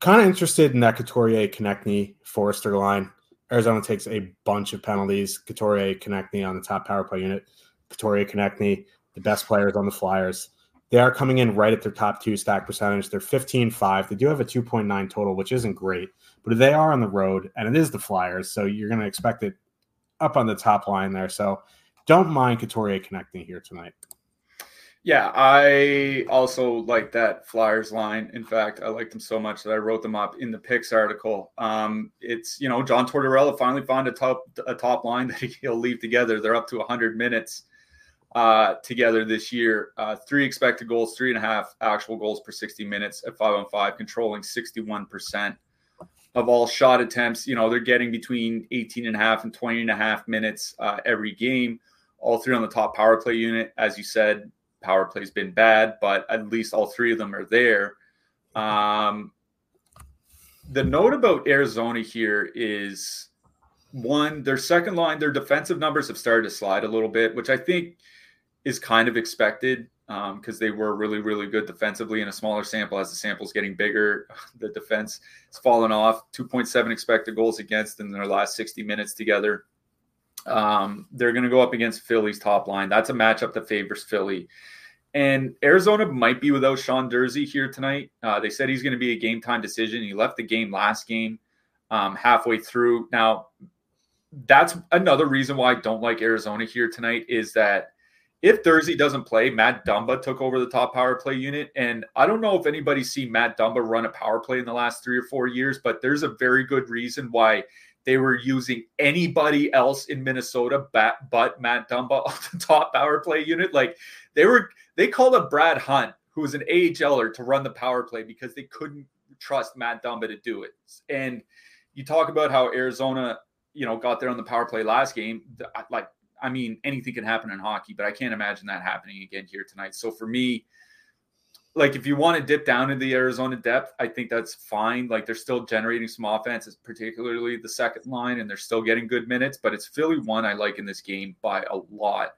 Kind of interested in that Couturier Konecny Foerster line. Arizona takes a bunch of penalties. Couturier, Konecny on the top power play unit. Couturier, Konecny, the best players on the Flyers. They are coming in right at their top two stack percentage. They're 15 5. They do have a 2.9 total, which isn't great, but they are on the road, and it is the Flyers. So you're going to expect it up on the top line there. So don't mind Couturier Konecny here tonight. Yeah, I also like that Flyers line. In fact, I liked them so much that I wrote them up in the picks article. Um, it's you know John Tortorella finally found a top a top line that [LAUGHS] he'll leave together. They're up to 100 minutes uh, together this year. Uh, three expected goals, three and a half actual goals per 60 minutes at five on five, controlling 61 percent of all shot attempts. You know they're getting between 18 and a half and 20 and a half minutes uh, every game. All three on the top power play unit, as you said power play's been bad, but at least all three of them are there. Um, the note about Arizona here is one, their second line, their defensive numbers have started to slide a little bit, which I think is kind of expected because um, they were really, really good defensively in a smaller sample. As the sample's getting bigger, [LAUGHS] the defense has fallen off. 2.7 expected goals against in their last 60 minutes together. Um, they're going to go up against Philly's top line. That's a matchup that favors Philly. And Arizona might be without Sean Durzi here tonight. Uh, they said he's going to be a game time decision. He left the game last game um, halfway through. Now, that's another reason why I don't like Arizona here tonight is that if Durzi doesn't play, Matt Dumba took over the top power play unit. And I don't know if anybody's seen Matt Dumba run a power play in the last three or four years, but there's a very good reason why they were using anybody else in Minnesota but Matt Dumba [LAUGHS] on the top power play unit. Like they were, they called up Brad Hunt, who was an AHLer, to run the power play because they couldn't trust Matt Dumba to do it. And you talk about how Arizona, you know, got there on the power play last game. Like, I mean, anything can happen in hockey, but I can't imagine that happening again here tonight. So for me, like if you want to dip down into the Arizona depth, I think that's fine. Like they're still generating some offenses, particularly the second line, and they're still getting good minutes. But it's Philly one I like in this game by a lot.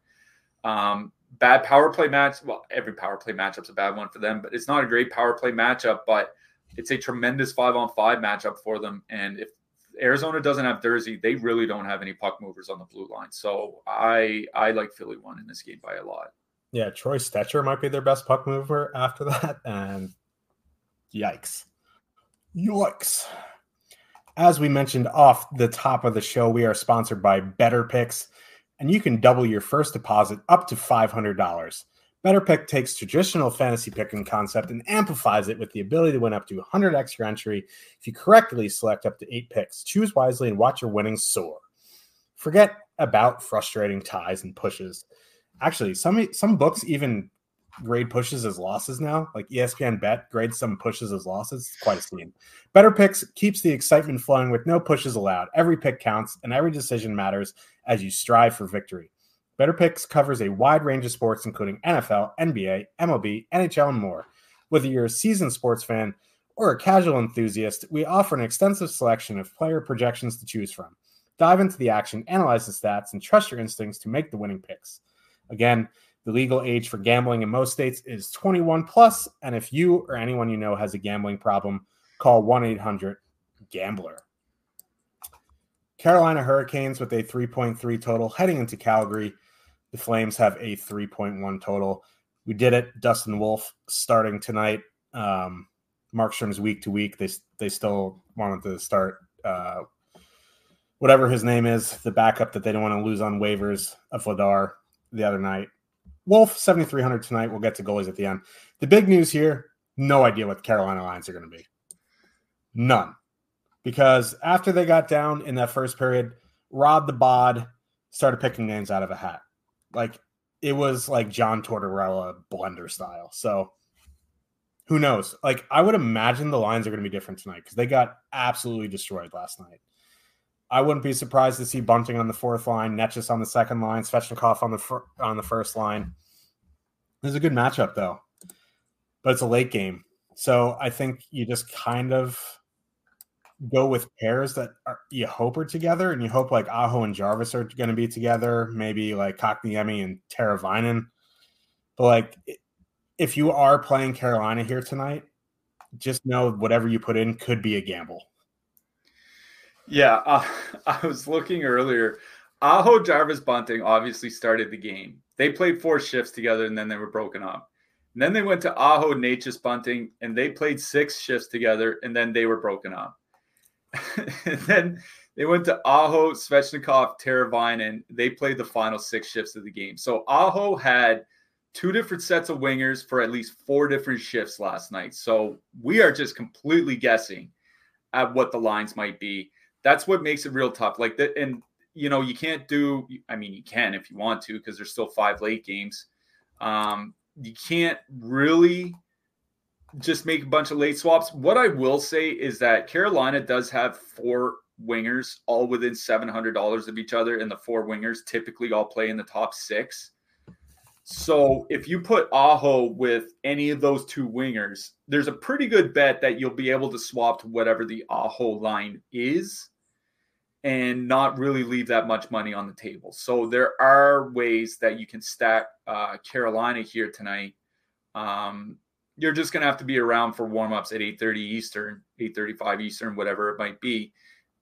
Um, bad power play match. Well, every power play matchup's a bad one for them, but it's not a great power play matchup. But it's a tremendous five on five matchup for them. And if Arizona doesn't have Durzi, they really don't have any puck movers on the blue line. So I I like Philly one in this game by a lot. Yeah, Troy Stecher might be their best puck mover after [LAUGHS] that. And yikes. Yikes. As we mentioned off the top of the show, we are sponsored by Betr Picks, and you can double your first deposit up to $500. Betr Pick takes traditional fantasy picking concept and amplifies it with the ability to win up to 100x your entry if you correctly select up to eight picks. Choose wisely and watch your winnings soar. Forget about frustrating ties and pushes actually some some books even grade pushes as losses now. Like ESPN Bet grades some pushes as losses. It's quite a scene. Betr Picks keeps the excitement flowing with no pushes allowed. Every pick counts and every decision matters as you strive for victory. Betr Picks covers a wide range of sports, including NFL, NBA, MLB, NHL, and more. Whether you're a seasoned sports fan or a casual enthusiast, we offer an extensive selection of player projections to choose from. Dive into the action, analyze the stats, and trust your instincts to make the winning picks. Again, the legal age for gambling in most states is 21 plus, and if you or anyone you know has a gambling problem, call 1-800-GAMBLER. Carolina Hurricanes with a 3.3 total heading into Calgary. The Flames have a 3.1 total. We did it. Dustin Wolf starting tonight. Um, Markstrom's week to week. They they still wanted to start uh, whatever his name is, the backup that they don't want to lose on waivers of Vladar the other night. Wolf, 7,300 tonight. We'll get to goalies at the end. The big news here no idea what the Carolina lines are going to be. None. Because after they got down in that first period, Rod the Bod started picking names out of a hat. Like it was like John Tortorella blender style. So who knows? Like I would imagine the lines are going to be different tonight because they got absolutely destroyed last night. I wouldn't be surprised to see Bunting on the fourth line, Necas on the second line, Svechnikov on the fir- on the first line. It's a good matchup though, but it's a late game, so I think you just kind of go with pairs that are, you hope are together, and you hope like Aho and Jarvis are going to be together, maybe like Kotkaniemi and Teravainen. But like, if you are playing Carolina here tonight, just know whatever you put in could be a gamble. Yeah, uh, [LAUGHS] I was looking earlier. Aho Jarvis Bunting obviously started the game. They played four shifts together and then they were broken up. And then they went to Aho Necas Bunting and they played six shifts together and then they were broken up. and [LAUGHS] then they went to Aho Svechnikov Teravainen and they played the final six shifts of the game. So Aho had two different sets of wingers for at least four different shifts last night. So we are just completely guessing at what the lines might be that's what makes it real tough. Like that, and you know, you can't do. I mean, you can if you want to, because there's still five late games. Um, you can't really just make a bunch of late swaps. What I will say is that Carolina does have four wingers all within $700 of each other, and the four wingers typically all play in the top six. So if you put Aho with any of those two wingers, there's a pretty good bet that you'll be able to swap to whatever the Aho line is and not really leave that much money on the table. So there are ways that you can stack uh, Carolina here tonight. Um, you're just going to have to be around for warmups at 8:30 Eastern, 8:35 Eastern, whatever it might be,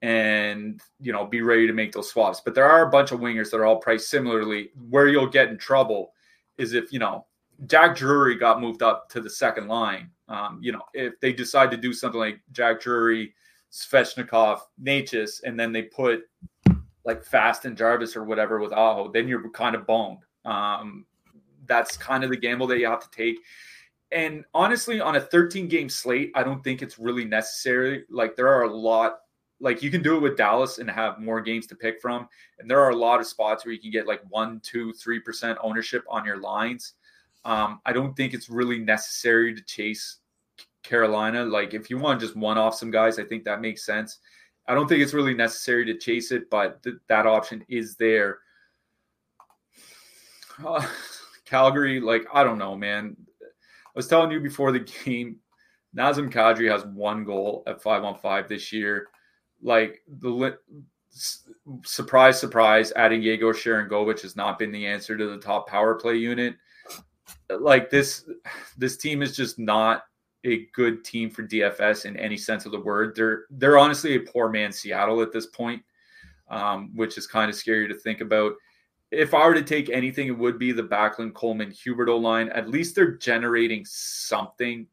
and you know be ready to make those swaps. But there are a bunch of wingers that are all priced similarly. Where you'll get in trouble is if you know Jack Drury got moved up to the second line. Um, you know, if they decide to do something like Jack Drury, Svechnikov, Necas, and then they put like Fast and Jarvis or whatever with Aho, then you're kind of boned. Um, that's kind of the gamble that you have to take. And honestly, on a 13 game slate, I don't think it's really necessary. Like there are a lot like you can do it with Dallas and have more games to pick from. And there are a lot of spots where you can get like one, two, three percent ownership on your lines. Um, I don't think it's really necessary to chase Carolina. Like if you want to just one off some guys, I think that makes sense. I don't think it's really necessary to chase it, but th- that option is there. Uh, Calgary, like I don't know, man. I was telling you before the game, Nazem Kadri has one goal at five on five this year. Like the surprise, surprise, adding Yegor Sharangovich has not been the answer to the top power play unit. Like this, this team is just not a good team for DFS in any sense of the word. They're they're honestly a poor man Seattle at this point, um, which is kind of scary to think about. If I were to take anything, it would be the Backlund Coleman Huberdeau line. At least they're generating something.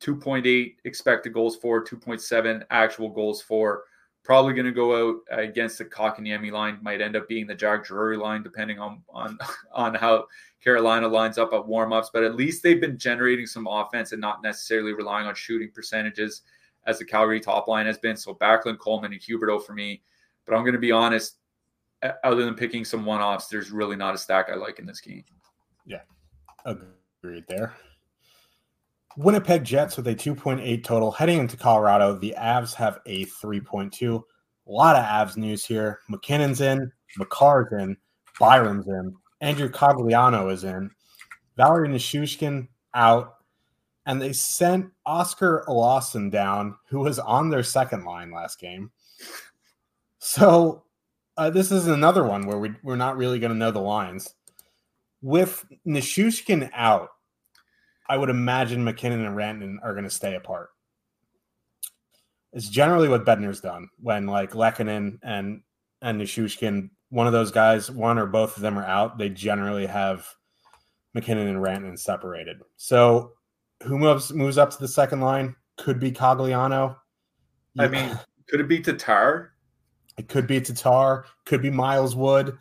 2.8 expected goals for, 2.7 actual goals for. Probably going to go out against the Kotkaniemi line. Might end up being the Jack Drury line, depending on on [LAUGHS] on how Carolina lines up at warmups. But at least they've been generating some offense and not necessarily relying on shooting percentages as the Calgary top line has been. So Backlund, Coleman, and Huberdeau for me. But I'm going to be honest. Other than picking some one offs, there's really not a stack I like in this game. Yeah, agreed there. Winnipeg Jets with a 2.8 total heading into Colorado. The Avs have a 3.2. A lot of Avs news here. MacKinnon's in, Makar's in, Byram's in, Andrew Cogliano is in, Valeri Nichushkin out, and they sent Oskar Olausson down, who was on their second line last game. So uh, this is another one where we, we're not really going to know the lines. With Nichushkin out, I would imagine MacKinnon and Rantanen are going to stay apart. It's generally what Bednar's done when like Lehkonen and and Nichushkin, one of those guys, one or both of them are out. They generally have MacKinnon and Rantanen separated. So who moves moves up to the second line? Could be Cogliano. I mean, could it be Tatar? It could be Tatar. Could be Miles Wood.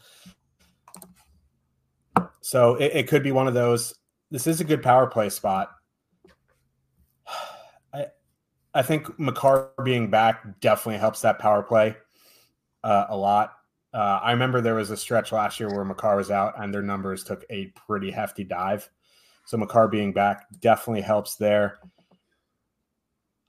So it, it could be one of those this is a good power play spot. [SIGHS] I I think Makar being back definitely helps that power play uh, a lot. Uh, I remember there was a stretch last year where Makar was out and their numbers took a pretty hefty dive. So Makar being back definitely helps there.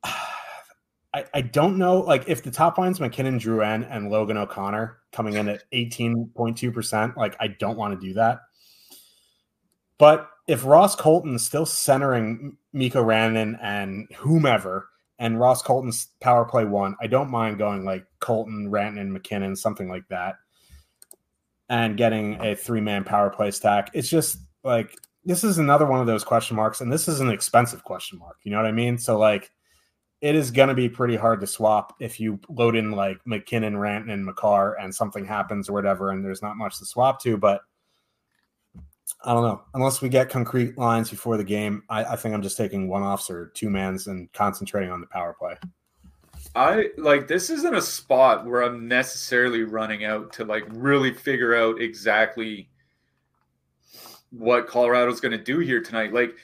[SIGHS] I, I don't know, like if the top line's MacKinnon, Drouin, and Logan O'Connor coming in at 18.2%, like I don't want to do that. But if Ross Colton's still centering Mikko Rantanen and whomever, and Ross Colton's power play one, I don't mind going like Colton, Rantanen, MacKinnon, something like that, and getting a three man power play stack. It's just like this is another one of those question marks, and this is an expensive question mark. You know what I mean? So like, it is going to be pretty hard to swap if you load in like MacKinnon, Rantanen, Makar, and something happens or whatever, and there's not much to swap to, but I don't know. Unless we get concrete lines before the game, I, I think I'm just taking one offs or two mans and concentrating on the power play. I like this isn't a spot where I'm necessarily running out to like really figure out exactly what Colorado's going to do here tonight. Like,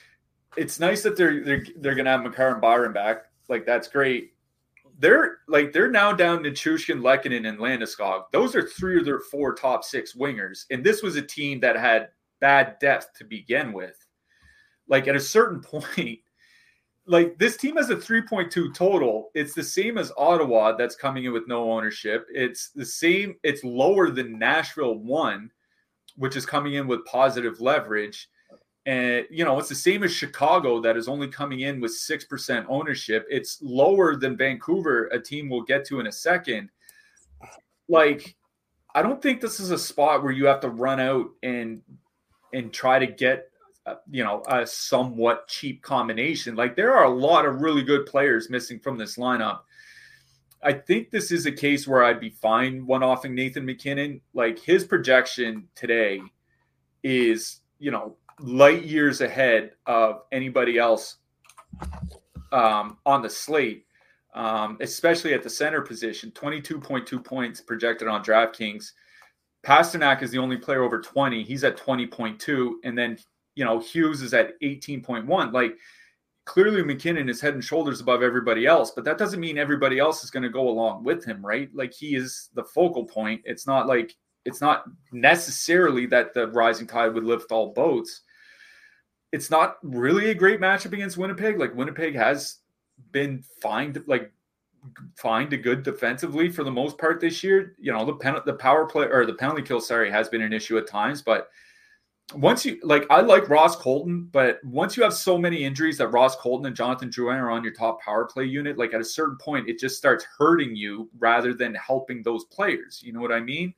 it's nice that they're they're they're going to have Makar and Byram back. Like, that's great. They're like they're now down to Chushkin, Lehkonen, and Landeskog. Those are three of their four top six wingers, and this was a team that had bad depth to begin with. Like at a certain [LAUGHS] point, like this team has a 3.2 total. It's the same as Ottawa that's coming in with no ownership. It's the same, it's lower than Nashville one, which is coming in with positive leverage. And you know, it's the same as Chicago that is only coming in with 6% ownership. It's lower than Vancouver, a team we'll get to in a second. Like, I don't think this is a spot where you have to run out and and try to get uh, you know a somewhat cheap combination. Like there are a lot of really good players missing from this lineup. I think this is a case where I'd be fine one offing Nathan MacKinnon. Like his projection today is, you know, light years ahead of anybody else um, on the slate, um, especially at the center position. 22.2 points projected on DraftKings. Pastrnak is the only player over 20. He's at 20.2. And then, you know, Hughes is at 18.1. Like, clearly MacKinnon is head and shoulders above everybody else, but that doesn't mean everybody else is going to go along with him, right? Like, he is the focal point. It's not like, it's not necessarily that the rising tide would lift all boats. It's not really a great matchup against Winnipeg. Like, Winnipeg has been fine, like fine to good defensively for the most part this year. You know, the pen, the power play or the penalty kill, sorry, has been an issue at times, but once you like, I like Ross Colton, but once you have so many injuries that Ross Colton and Jonathan Drouin are on your top power play unit, like at a certain point, it just starts hurting you rather than helping those players. You know what I mean?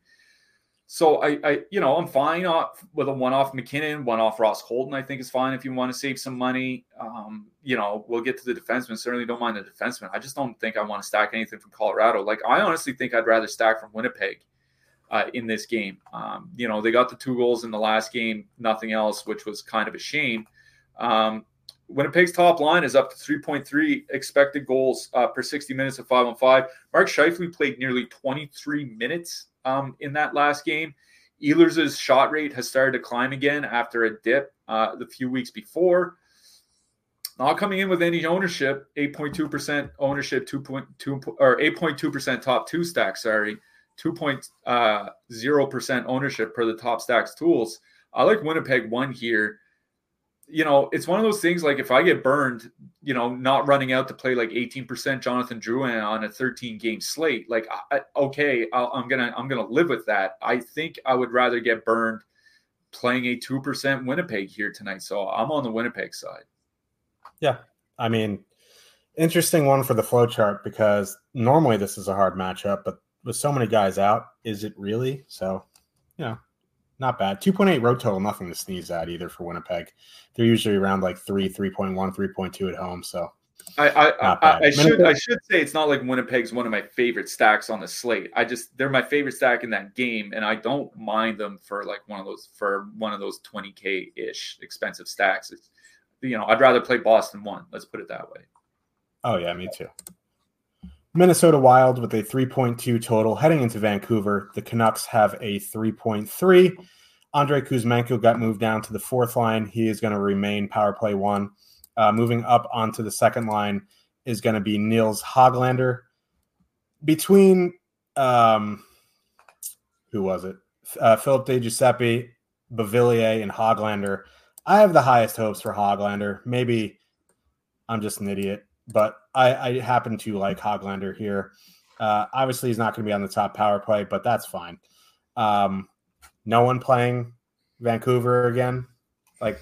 So I, I you know, I'm fine off with a one-off MacKinnon, one-off Ross Colton. I think is fine if you want to save some money. Um, you know, we'll get to the defenseman. Certainly don't mind the defenseman. I just don't think I want to stack anything from Colorado. Like I honestly think I'd rather stack from Winnipeg uh, in this game. Um, you know, they got the two goals in the last game, nothing else, which was kind of a shame. Um, Winnipeg's top line is up to 3.3 expected goals uh, per 60 minutes of five on five. Mark Scheifele played nearly 23 minutes um, in that last game. Ehlers' shot rate has started to climb again after a dip uh, the few weeks before. Not coming in with any ownership, 8.2% ownership, 2.2 or 8.2% top two stack, sorry. 2.0 uh, ownership per the top stacks tools. I like Winnipeg one here. You know, it's one of those things like if I get burned, you know, not running out to play like 18% Jonathan Drouin on a 13 game slate, like, I, okay, i am going to, I'm going to live with that. I think I would rather get burned playing a 2% Winnipeg here tonight. So I'm on the Winnipeg side. Yeah. I mean, interesting one for the flow chart because normally this is a hard matchup, but with so many guys out, is it really? So, you know, not bad. 2.8 road total, nothing to sneeze at either for Winnipeg. They're usually around like 3, 3.1, 3.2 at home. So, I I, I, I should I should say it's not like Winnipeg's one of my favorite stacks on the slate. I just they're my favorite stack in that game, and I don't mind them for like one of those for one of those 20k ish expensive stacks. It's, you know, I'd rather play Boston one. Let's put it that way. Oh yeah, me too. Minnesota Wild with a 3.2 total heading into Vancouver. The Canucks have a 3.3. Andrei Kuzmenko got moved down to the fourth line. He is going to remain power play one. Uh, moving up onto the second line is going to be Nils Hoglander. Between, um, who was it? Uh, Phillip Di Giuseppe, Beauvillier, and Hoglander. I have the highest hopes for Hoglander. Maybe I'm just an idiot but I, I happen to like Hoglander here. Uh, obviously, he's not going to be on the top power play, but that's fine. Um, no one playing Vancouver again. Like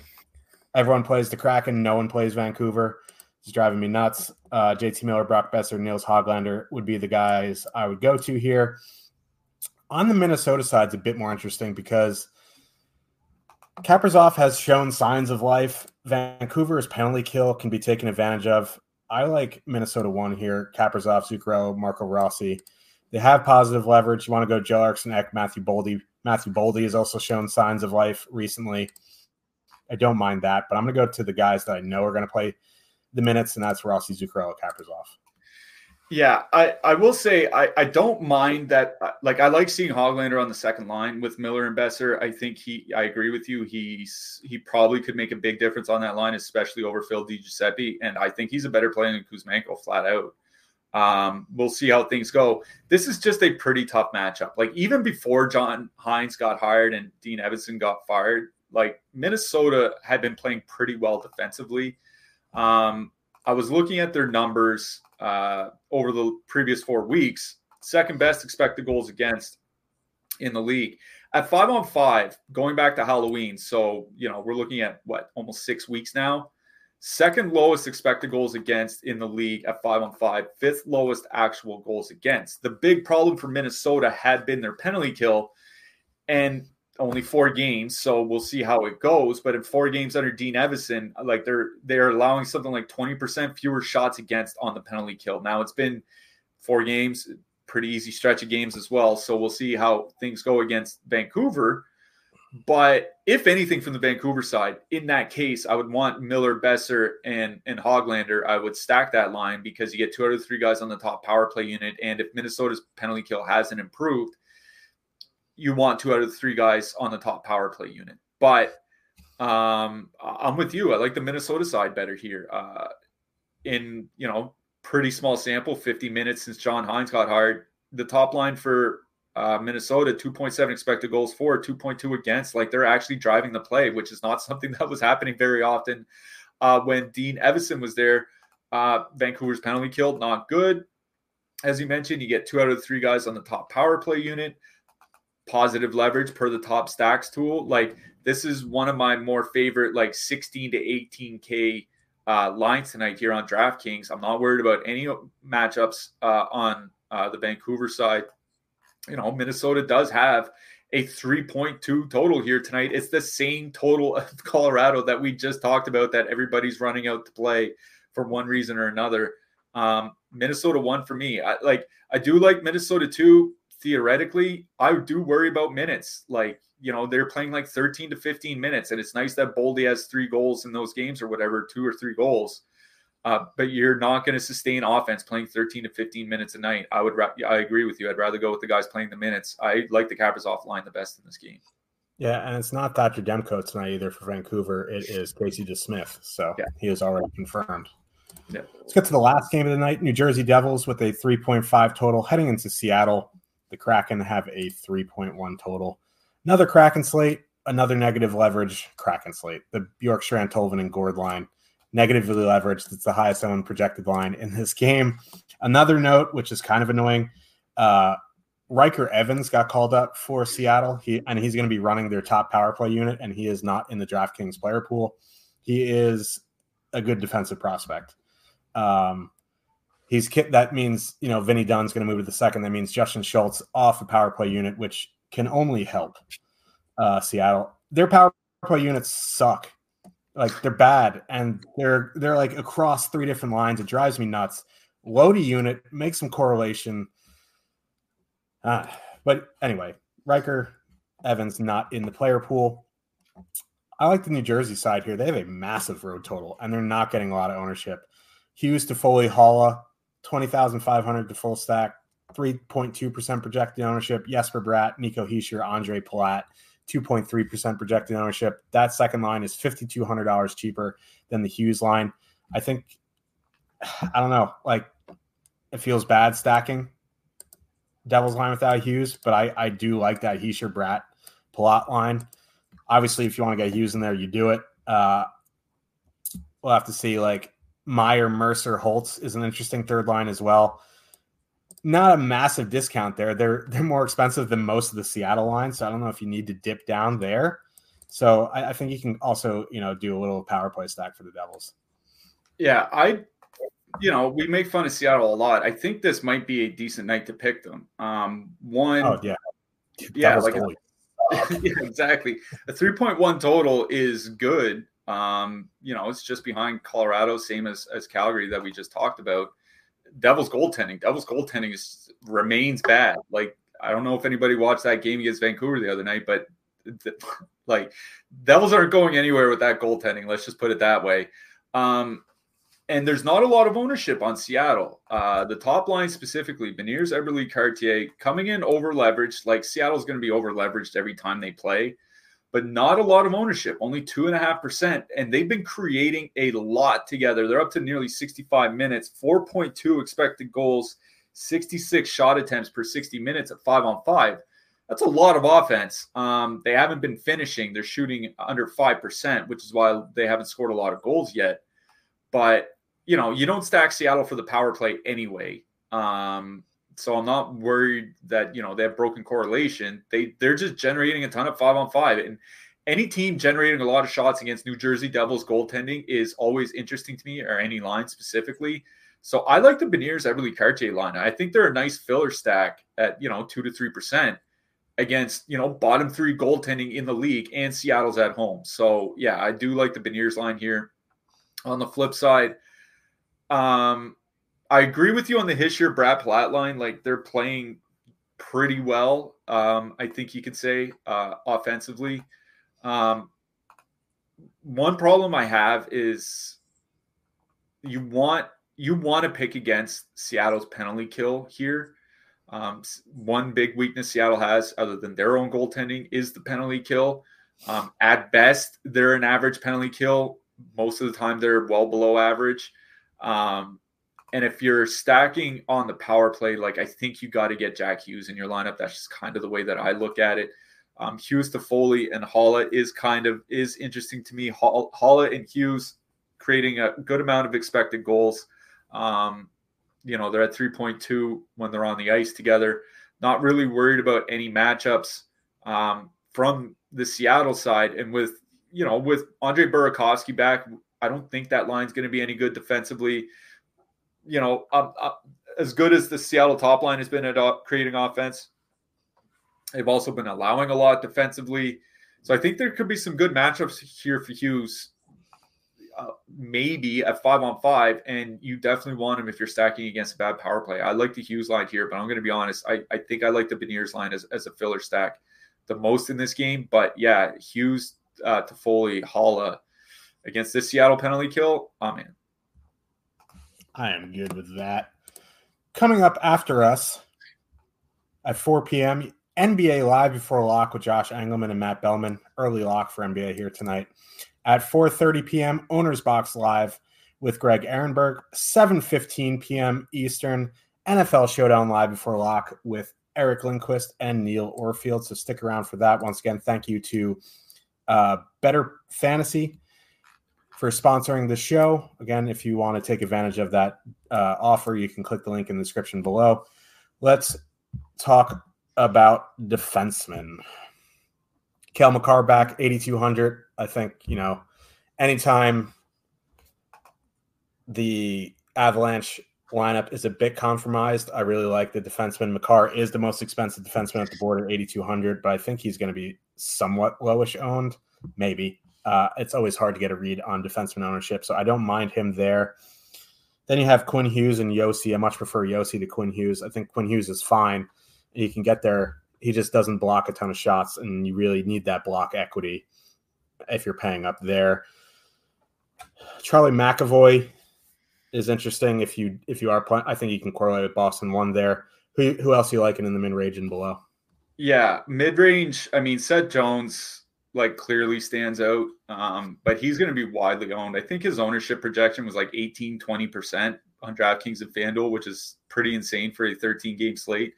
everyone plays the Kraken, no one plays Vancouver. It's driving me nuts. Uh, JT Miller, Brock Boeser, Nils Hoglander would be the guys I would go to here. On the Minnesota side, it's a bit more interesting because Kaprizov has shown signs of life. Vancouver's penalty kill can be taken advantage of. I like Minnesota one here. Kaprizov, Zuccarello, Marco Rossi. They have positive leverage. You want to go Joel Eriksson, Ek, Matthew Boldy. Matthew Boldy has also shown signs of life recently. I don't mind that, but I'm going to go to the guys that I know are going to play the minutes, and that's Rossi, Zuccarello, Kaprizov. Yeah, I, I will say I, I don't mind that. Uh, like I like seeing Hoglander on the second line with Miller and Boeser. I think he. I agree with you. He's he probably could make a big difference on that line, especially over Phil Di Giuseppe. And I think he's a better player than Kuzmenko, flat out. Um, we'll see how things go. This is just a pretty tough matchup. Like even before John Hynes got hired and Dean Evason got fired, like Minnesota had been playing pretty well defensively. Um, I was looking at their numbers uh, over the previous four weeks, second best expected goals against in the league. At five on five, going back to Halloween, so you know we're looking at what almost six weeks now. Second lowest expected goals against in the league at five on five, fifth lowest actual goals against. The big problem for Minnesota had been their penalty kill, and only four games, so we'll see how it goes. But in four games under Dean Evason, like they're they're allowing something like twenty percent fewer shots against on the penalty kill. Now it's been four games, pretty easy stretch of games as well. So we'll see how things go against Vancouver. But if anything from the Vancouver side, in that case, I would want Miller, Boeser, and and Hoglander. I would stack that line because you get two out of three guys on the top power play unit. And if Minnesota's penalty kill hasn't improved, you want two out of the three guys on the top power play unit. But um, I'm with you. I like the Minnesota side better here. Uh, in you know pretty small sample, 50 minutes since John Hynes got hired. The top line for uh, Minnesota, 2.7 expected goals for, 2.2 against. Like they're actually driving the play, which is not [LAUGHS] something that was happening very often uh, when Dean Evason was there. Uh, Vancouver's penalty kill, not good. As you mentioned, you get two out of the three guys on the top power play unit. Positive leverage per the top stacks tool. Like this is one of my more favorite, like 16 to 18k uh, lines tonight here on DraftKings. I'm not worried about any matchups uh, on uh, the Vancouver side. You know, Minnesota does have a 3.2 total here tonight. It's the same total of [LAUGHS] Colorado that we just talked about that everybody's running out to play for one reason or another. Um, Minnesota one for me. I like I do like Minnesota two theoretically. I do worry about minutes. Like, you know, they're playing like 13 to 15 minutes, and it's nice that Boldy has three goals in those games or whatever, two or three goals. Uh, but you're not going to sustain offense playing 13 to 15 minutes a night. I would, ra- I agree with you. I'd rather go with the guys playing the minutes. I like the Kaprizov line the best in this game. Yeah, and it's not Thatcher Demko tonight either for Vancouver. It is Casey DeSmith. So yeah. he is already confirmed. Yeah. Let's get to the last game of the night. New Jersey Devils with a 3.5 total heading into Seattle. The Kraken have a 3.1 total. Another Kraken slate, another negative leverage Kraken slate. The Bjorkstrand Tolvanen and Gourde line negatively leveraged. It's the highest owned projected line in this game. Another note, which is kind of annoying, uh, Ryker Evans got called up for Seattle. He and he's going to be running their top power play unit, and he is not in the DraftKings player pool. He is a good defensive prospect. Um, he's that means you know Vinny Dunn's going to move to the second. That means Justin Schultz off the power play unit, which can only help uh, Seattle. Their power play units suck like they're bad and they're they're like across three different lines. It drives me nuts. Lodi unit makes some correlation. Uh, but anyway, Ryker Evans not in the player pool. I like the New Jersey side here. They have a massive road total and they're not getting a lot of ownership. Hughes Toffoli Haula, 20,500 to full stack, 3.2% projected ownership. Jesper Bratt, Nico Hischier, Andre Palat. 2.3% projected ownership. That second line is $5,200 cheaper than the Hughes line. I think, I don't know, like it feels bad stacking Devils line without Hughes, but I, I do like that Hischier Bratt Palat line. Obviously, if you want to get Hughes in there, you do it. Uh, we'll have to see. Like Meier, Mercer, Holtz is an interesting third line as well not a massive discount there. They're [LAUGHS] they're more expensive than most of the Seattle lines, so I don't know if you need to dip down there. So I, I think you can also you know do a little power play stack for the Devils. Yeah, I you know we make fun of Seattle a lot. I think this might be a decent night to pick them. Um, one, oh yeah, yeah, like a, [LAUGHS] yeah, exactly. A three point one total is good. Um, you know, it's just behind Colorado, same as as Calgary that we just talked about. Devils goaltending. Devils goaltending is remains bad. Like I don't know if anybody watched that game against Vancouver the other night, but [LAUGHS] like Devils aren't going anywhere with that goaltending. Let's just put it that way. Um, and there's not a lot of ownership on Seattle. Uh, the top line specifically, Beniers, Eberle, Cartier coming in over leveraged. Like Seattle's going to be over leveraged every time they play but not a lot of ownership, only two and a half percent. And they've been creating a lot together. They're up to nearly 65 minutes, 4.2 expected goals, 66 shot attempts per 60 minutes at five on five. That's a lot of offense. Um, they haven't been finishing. They're shooting under 5%, which is why they haven't scored a lot of goals yet. But, you know, you don't stack Seattle for the power play anyway. Um, so I'm not worried that you know they have broken correlation. They they're just generating a ton of five on five, and any team generating a lot of shots against New Jersey Devils goaltending is always interesting to me, or any line specifically. So I like the Beniers Eberle Cartier line. I think they're a nice filler stack at you know two to three percent against you know bottom three goaltending in the league, and Seattle's at home. So yeah, I do like the Beniers line here. On the flip side, um, I agree with you on the Hischier Bratt Palat line. Like they're playing pretty well. Um, I think you could say uh, offensively. Um, one problem I have is you want you want to pick against Seattle's penalty kill here. Um, one big weakness Seattle has, other than their own goaltending, is the penalty kill. Um, at best, they're an average penalty kill. Most of the time, they're well below average. Um, and if you're stacking on the power play, like I think you got to get Jack Hughes in your lineup. That's just kind of the way that I look at it. Um, Hughes Toffoli and Haula is kind of is interesting to me. Haula and Hughes creating a good amount of expected goals. Um, you know, they're at 3.2 when they're on the ice together. Not really worried about any matchups um, from the Seattle side. And with, you know, with Andre Burakovsky back, I don't think that line's going to be any good defensively. You know, uh, uh, as good as the Seattle top line has been at uh, creating offense, they've also been allowing a lot defensively. So I think there could be some good matchups here for Hughes uh, maybe at five on five, and you definitely want him if you're stacking against a bad power play. I like the Hughes line here, but I'm going to be honest. I, I think I like the Beniers line as, as a filler stack the most in this game. But yeah, Hughes, uh, Toffoli, Haula against this Seattle penalty kill. I'm in. I am good with that. Coming up after us at 4 p.m., NBA Live before lock with Josh Engelman and Matt Bellman. Early lock for NBA here tonight at 4:30 p.m. Owners Box Live with Greg Ehrenberg. 7:15 p.m. Eastern NFL Showdown Live before lock with Eric Lindquist and Neil Orfield. So stick around for that. Once again, thank you to uh, Betr Fantasy for sponsoring the show. Again, if you want to take advantage of that uh, offer, you can click the link in the description below. Let's talk about defensemen. Cale Makar back 8,200. I think, you know, anytime the Avalanche lineup is a bit compromised, I really like the defenseman. Makar is the most expensive defenseman at the board at 8,200, but I think he's going to be somewhat lowish owned. Maybe. Uh, it's always hard to get a read on defenseman ownership, so I don't mind him there. Then you have Quinn Hughes and Josi. I much prefer Josi to Quinn Hughes. I think Quinn Hughes is fine. He can get there. He just doesn't block a ton of shots, and you really need that block equity if you're paying up there. Charlie McAvoy is interesting if you if you are playing. I think you can correlate with Boston one there. Who who else you liking in the mid range and below? Yeah, mid range. I mean, Seth Jones like clearly stands out, um, but he's going to be widely owned. I think his ownership projection was like 18, 20 percent on DraftKings and FanDuel, which is pretty insane for a 13 game slate.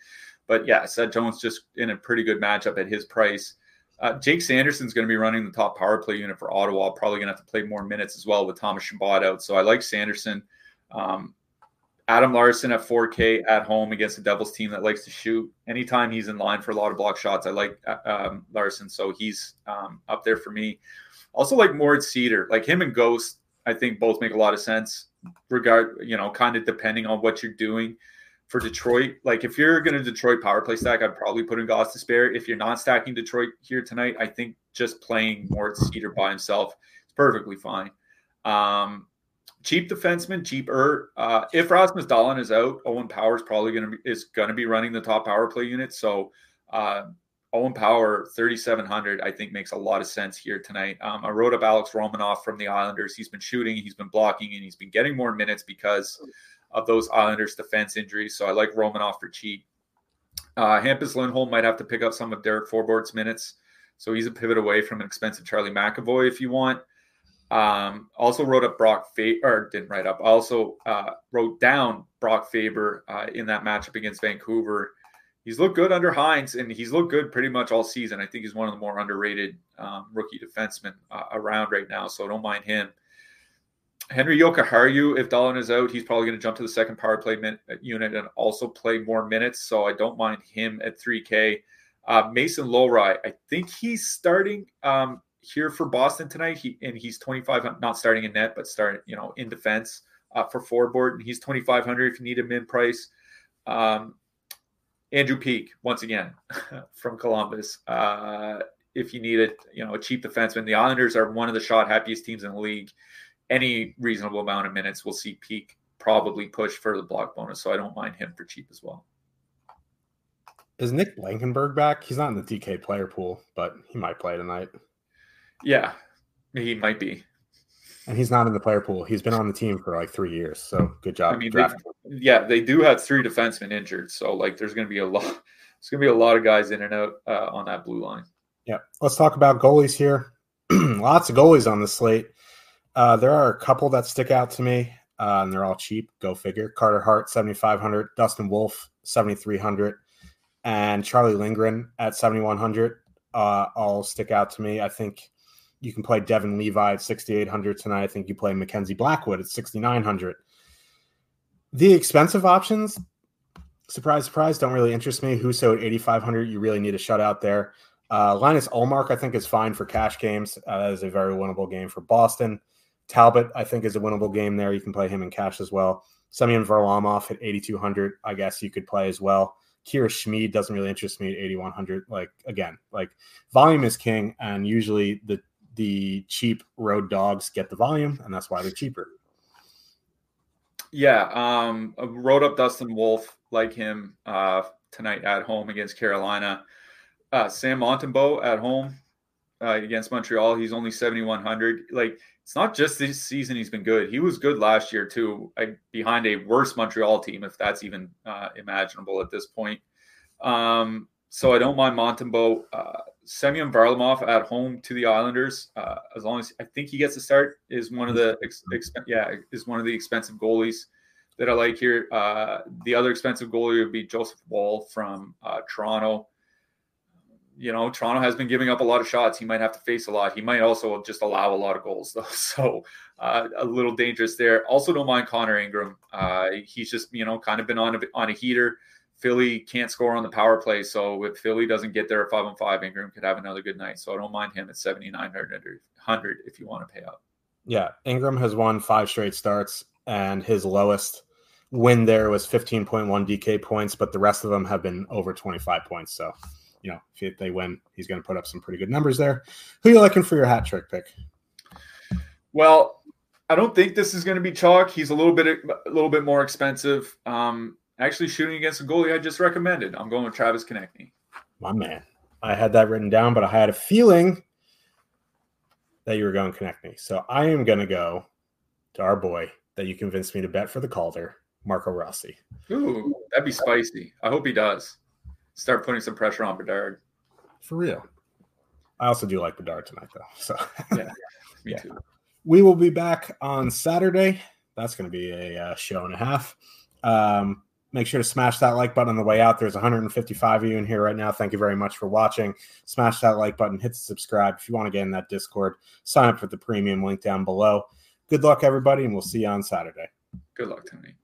But yeah, Seth Jones just in a pretty good matchup at his price. Uh, Jake Sanderson's going to be running the top power play unit for Ottawa. Probably going to have to play more minutes as well with Thomas Chabot out. So I like Sanderson. Um, Adam Larsson at 4K at home against a Devils team that likes to shoot. Anytime he's in line for a lot of block shots, I like uh, um, Larsson. So he's um, up there for me. Also like Moritz Seider, like him and Ghost, I think both make a lot of sense. Regard, you know, kind of depending on what you're doing for Detroit. Like if you're going to Detroit power play stack, I'd probably put in Goss to spare. If you're not stacking Detroit here tonight, I think just playing Moritz Seider by himself is perfectly fine. Um, cheap defenseman, cheaper. Uh, if Rasmus Dahlin is out, Owen Power is probably going to be is going to be running the top power play unit. So uh, Owen Power, 3,700, I think makes a lot of sense here tonight. Um, I wrote up Alex Romanov from the Islanders. He's been shooting, he's been blocking, and he's been getting more minutes because of those Islanders defense injuries. So I like Romanov for cheap. Uh, Hampus Lindholm might have to pick up some of Derek Forbort's minutes. So he's a pivot away from an expensive Charlie McAvoy if you want. Um, also wrote up Brock Faber, or didn't write up. Also uh, wrote down Brock Faber uh, in that matchup against Vancouver. He's looked good under Hynes, and he's looked good pretty much all season. I think he's one of the more underrated um, rookie defensemen uh, around right now, so don't mind him. Henri Jokiharju, if Dahlin is out, he's probably going to jump to the second power play min- unit and also play more minutes. So I don't mind him at 3K. Uh, Mason Lohrei, I think he's starting um, here for Boston tonight. He and he's 25, not starting in net, but starting you know in defense uh, for forward. And he's 2,500 if you need him in price. Um, Andrew Peeke once again [LAUGHS] from Columbus. Uh, if you need it, you know a cheap defenseman. The Islanders are one of the shot happiest teams in the league any reasonable amount of minutes, we'll see Peeke probably push for the block bonus. So I don't mind him for cheap as well. Is Nick Blankenburg back? He's not in the DK player pool, but he might play tonight. Yeah, he might be. And he's not in the player pool. He's been on the team for like three years. So good job. I mean, yeah, they do have three defensemen injured. So like, there's going to be a lot. There's going to be a lot of guys in and out uh, on that blue line. Yeah. Let's talk about goalies here. [CLEARS THROAT] Lots of goalies on the slate. Uh, there are a couple that stick out to me, uh, and they're all cheap. Go figure. Carter Hart, 7,500. Dustin Wolf, 7,300. And Charlie Lindgren at 7,100 uh, all stick out to me. I think you can play Devon Levi at 6,800 tonight. I think you play Mackenzie Blackwood at 6,900. The expensive options, surprise, surprise, don't really interest me. Husso at 8,500, you really need a shutout there. Uh, Linus Ullmark, I think, is fine for cash games. Uh, that is a very winnable game for Boston. Talbot, I think, is a winnable game there. You can play him in cash as well. Semyon Varlamov at 8,200, I guess you could play as well. Kira Schmid doesn't really interest me at 8,100. Like, again, like volume is king, and usually the the cheap road dogs get the volume, and that's why they're cheaper. Yeah, um, wrote up Dustin Wolf like him uh, tonight at home against Carolina. Uh, Sam Montembeault at home uh, against Montreal. He's only 7,100. Like, it's not just this season he's been good. He was good last year, too, behind a worse Montreal team, if that's even uh, imaginable at this point. Um, so I don't mind Montembeault. Uh, Semyon Varlamov at home to the Islanders, uh, as long as I think he gets a start, is one of the ex- yeah is one of the expensive goalies that I like here. Uh, the other expensive goalie would be Joseph Woll from uh, Toronto you know, Toronto has been giving up a lot of shots. He might have to face a lot. He might also just allow a lot of goals, [LAUGHS] though. So uh, a little dangerous there. Also, don't mind Connor Ingram. Uh, he's just you know kind of been on a, on a heater. Philly can't score on the power play, so if Philly doesn't get there at five on five, Ingram could have another good night. So I don't mind him at seventy nine hundred if you want to pay up. Yeah, Ingram has won five straight starts, and his lowest win there was fifteen point one DK points, but the rest of them have been over twenty five points. So you know, if they win, he's going to put up some pretty good numbers there. Who you looking for your hat trick pick? Well, I don't think this is going to be chalk. He's a little bit a little bit more expensive. Um, actually, shooting against a goalie I just recommended. I'm going with Travis Konecny. My man, I had that written down, but I had a feeling that you were going Konecny. So I am going to go to our boy that you convinced me to bet for the Calder, Marco Rossi. Ooh, that'd be spicy. I hope he does start putting some pressure on Bedard. For real. I also do like Bedard tonight, though. So [LAUGHS] yeah, [LAUGHS] me yeah. too. We will be back on Saturday. That's going to be a uh, show and a half. Um, make sure to smash that like button on the way out. There's 155 of you in here right now. Thank you very much for watching. Smash that like button, hit subscribe. If you want to get in that Discord, sign up for the premium link down below. Good luck, everybody, and we'll see you on Saturday. Good luck, Tony.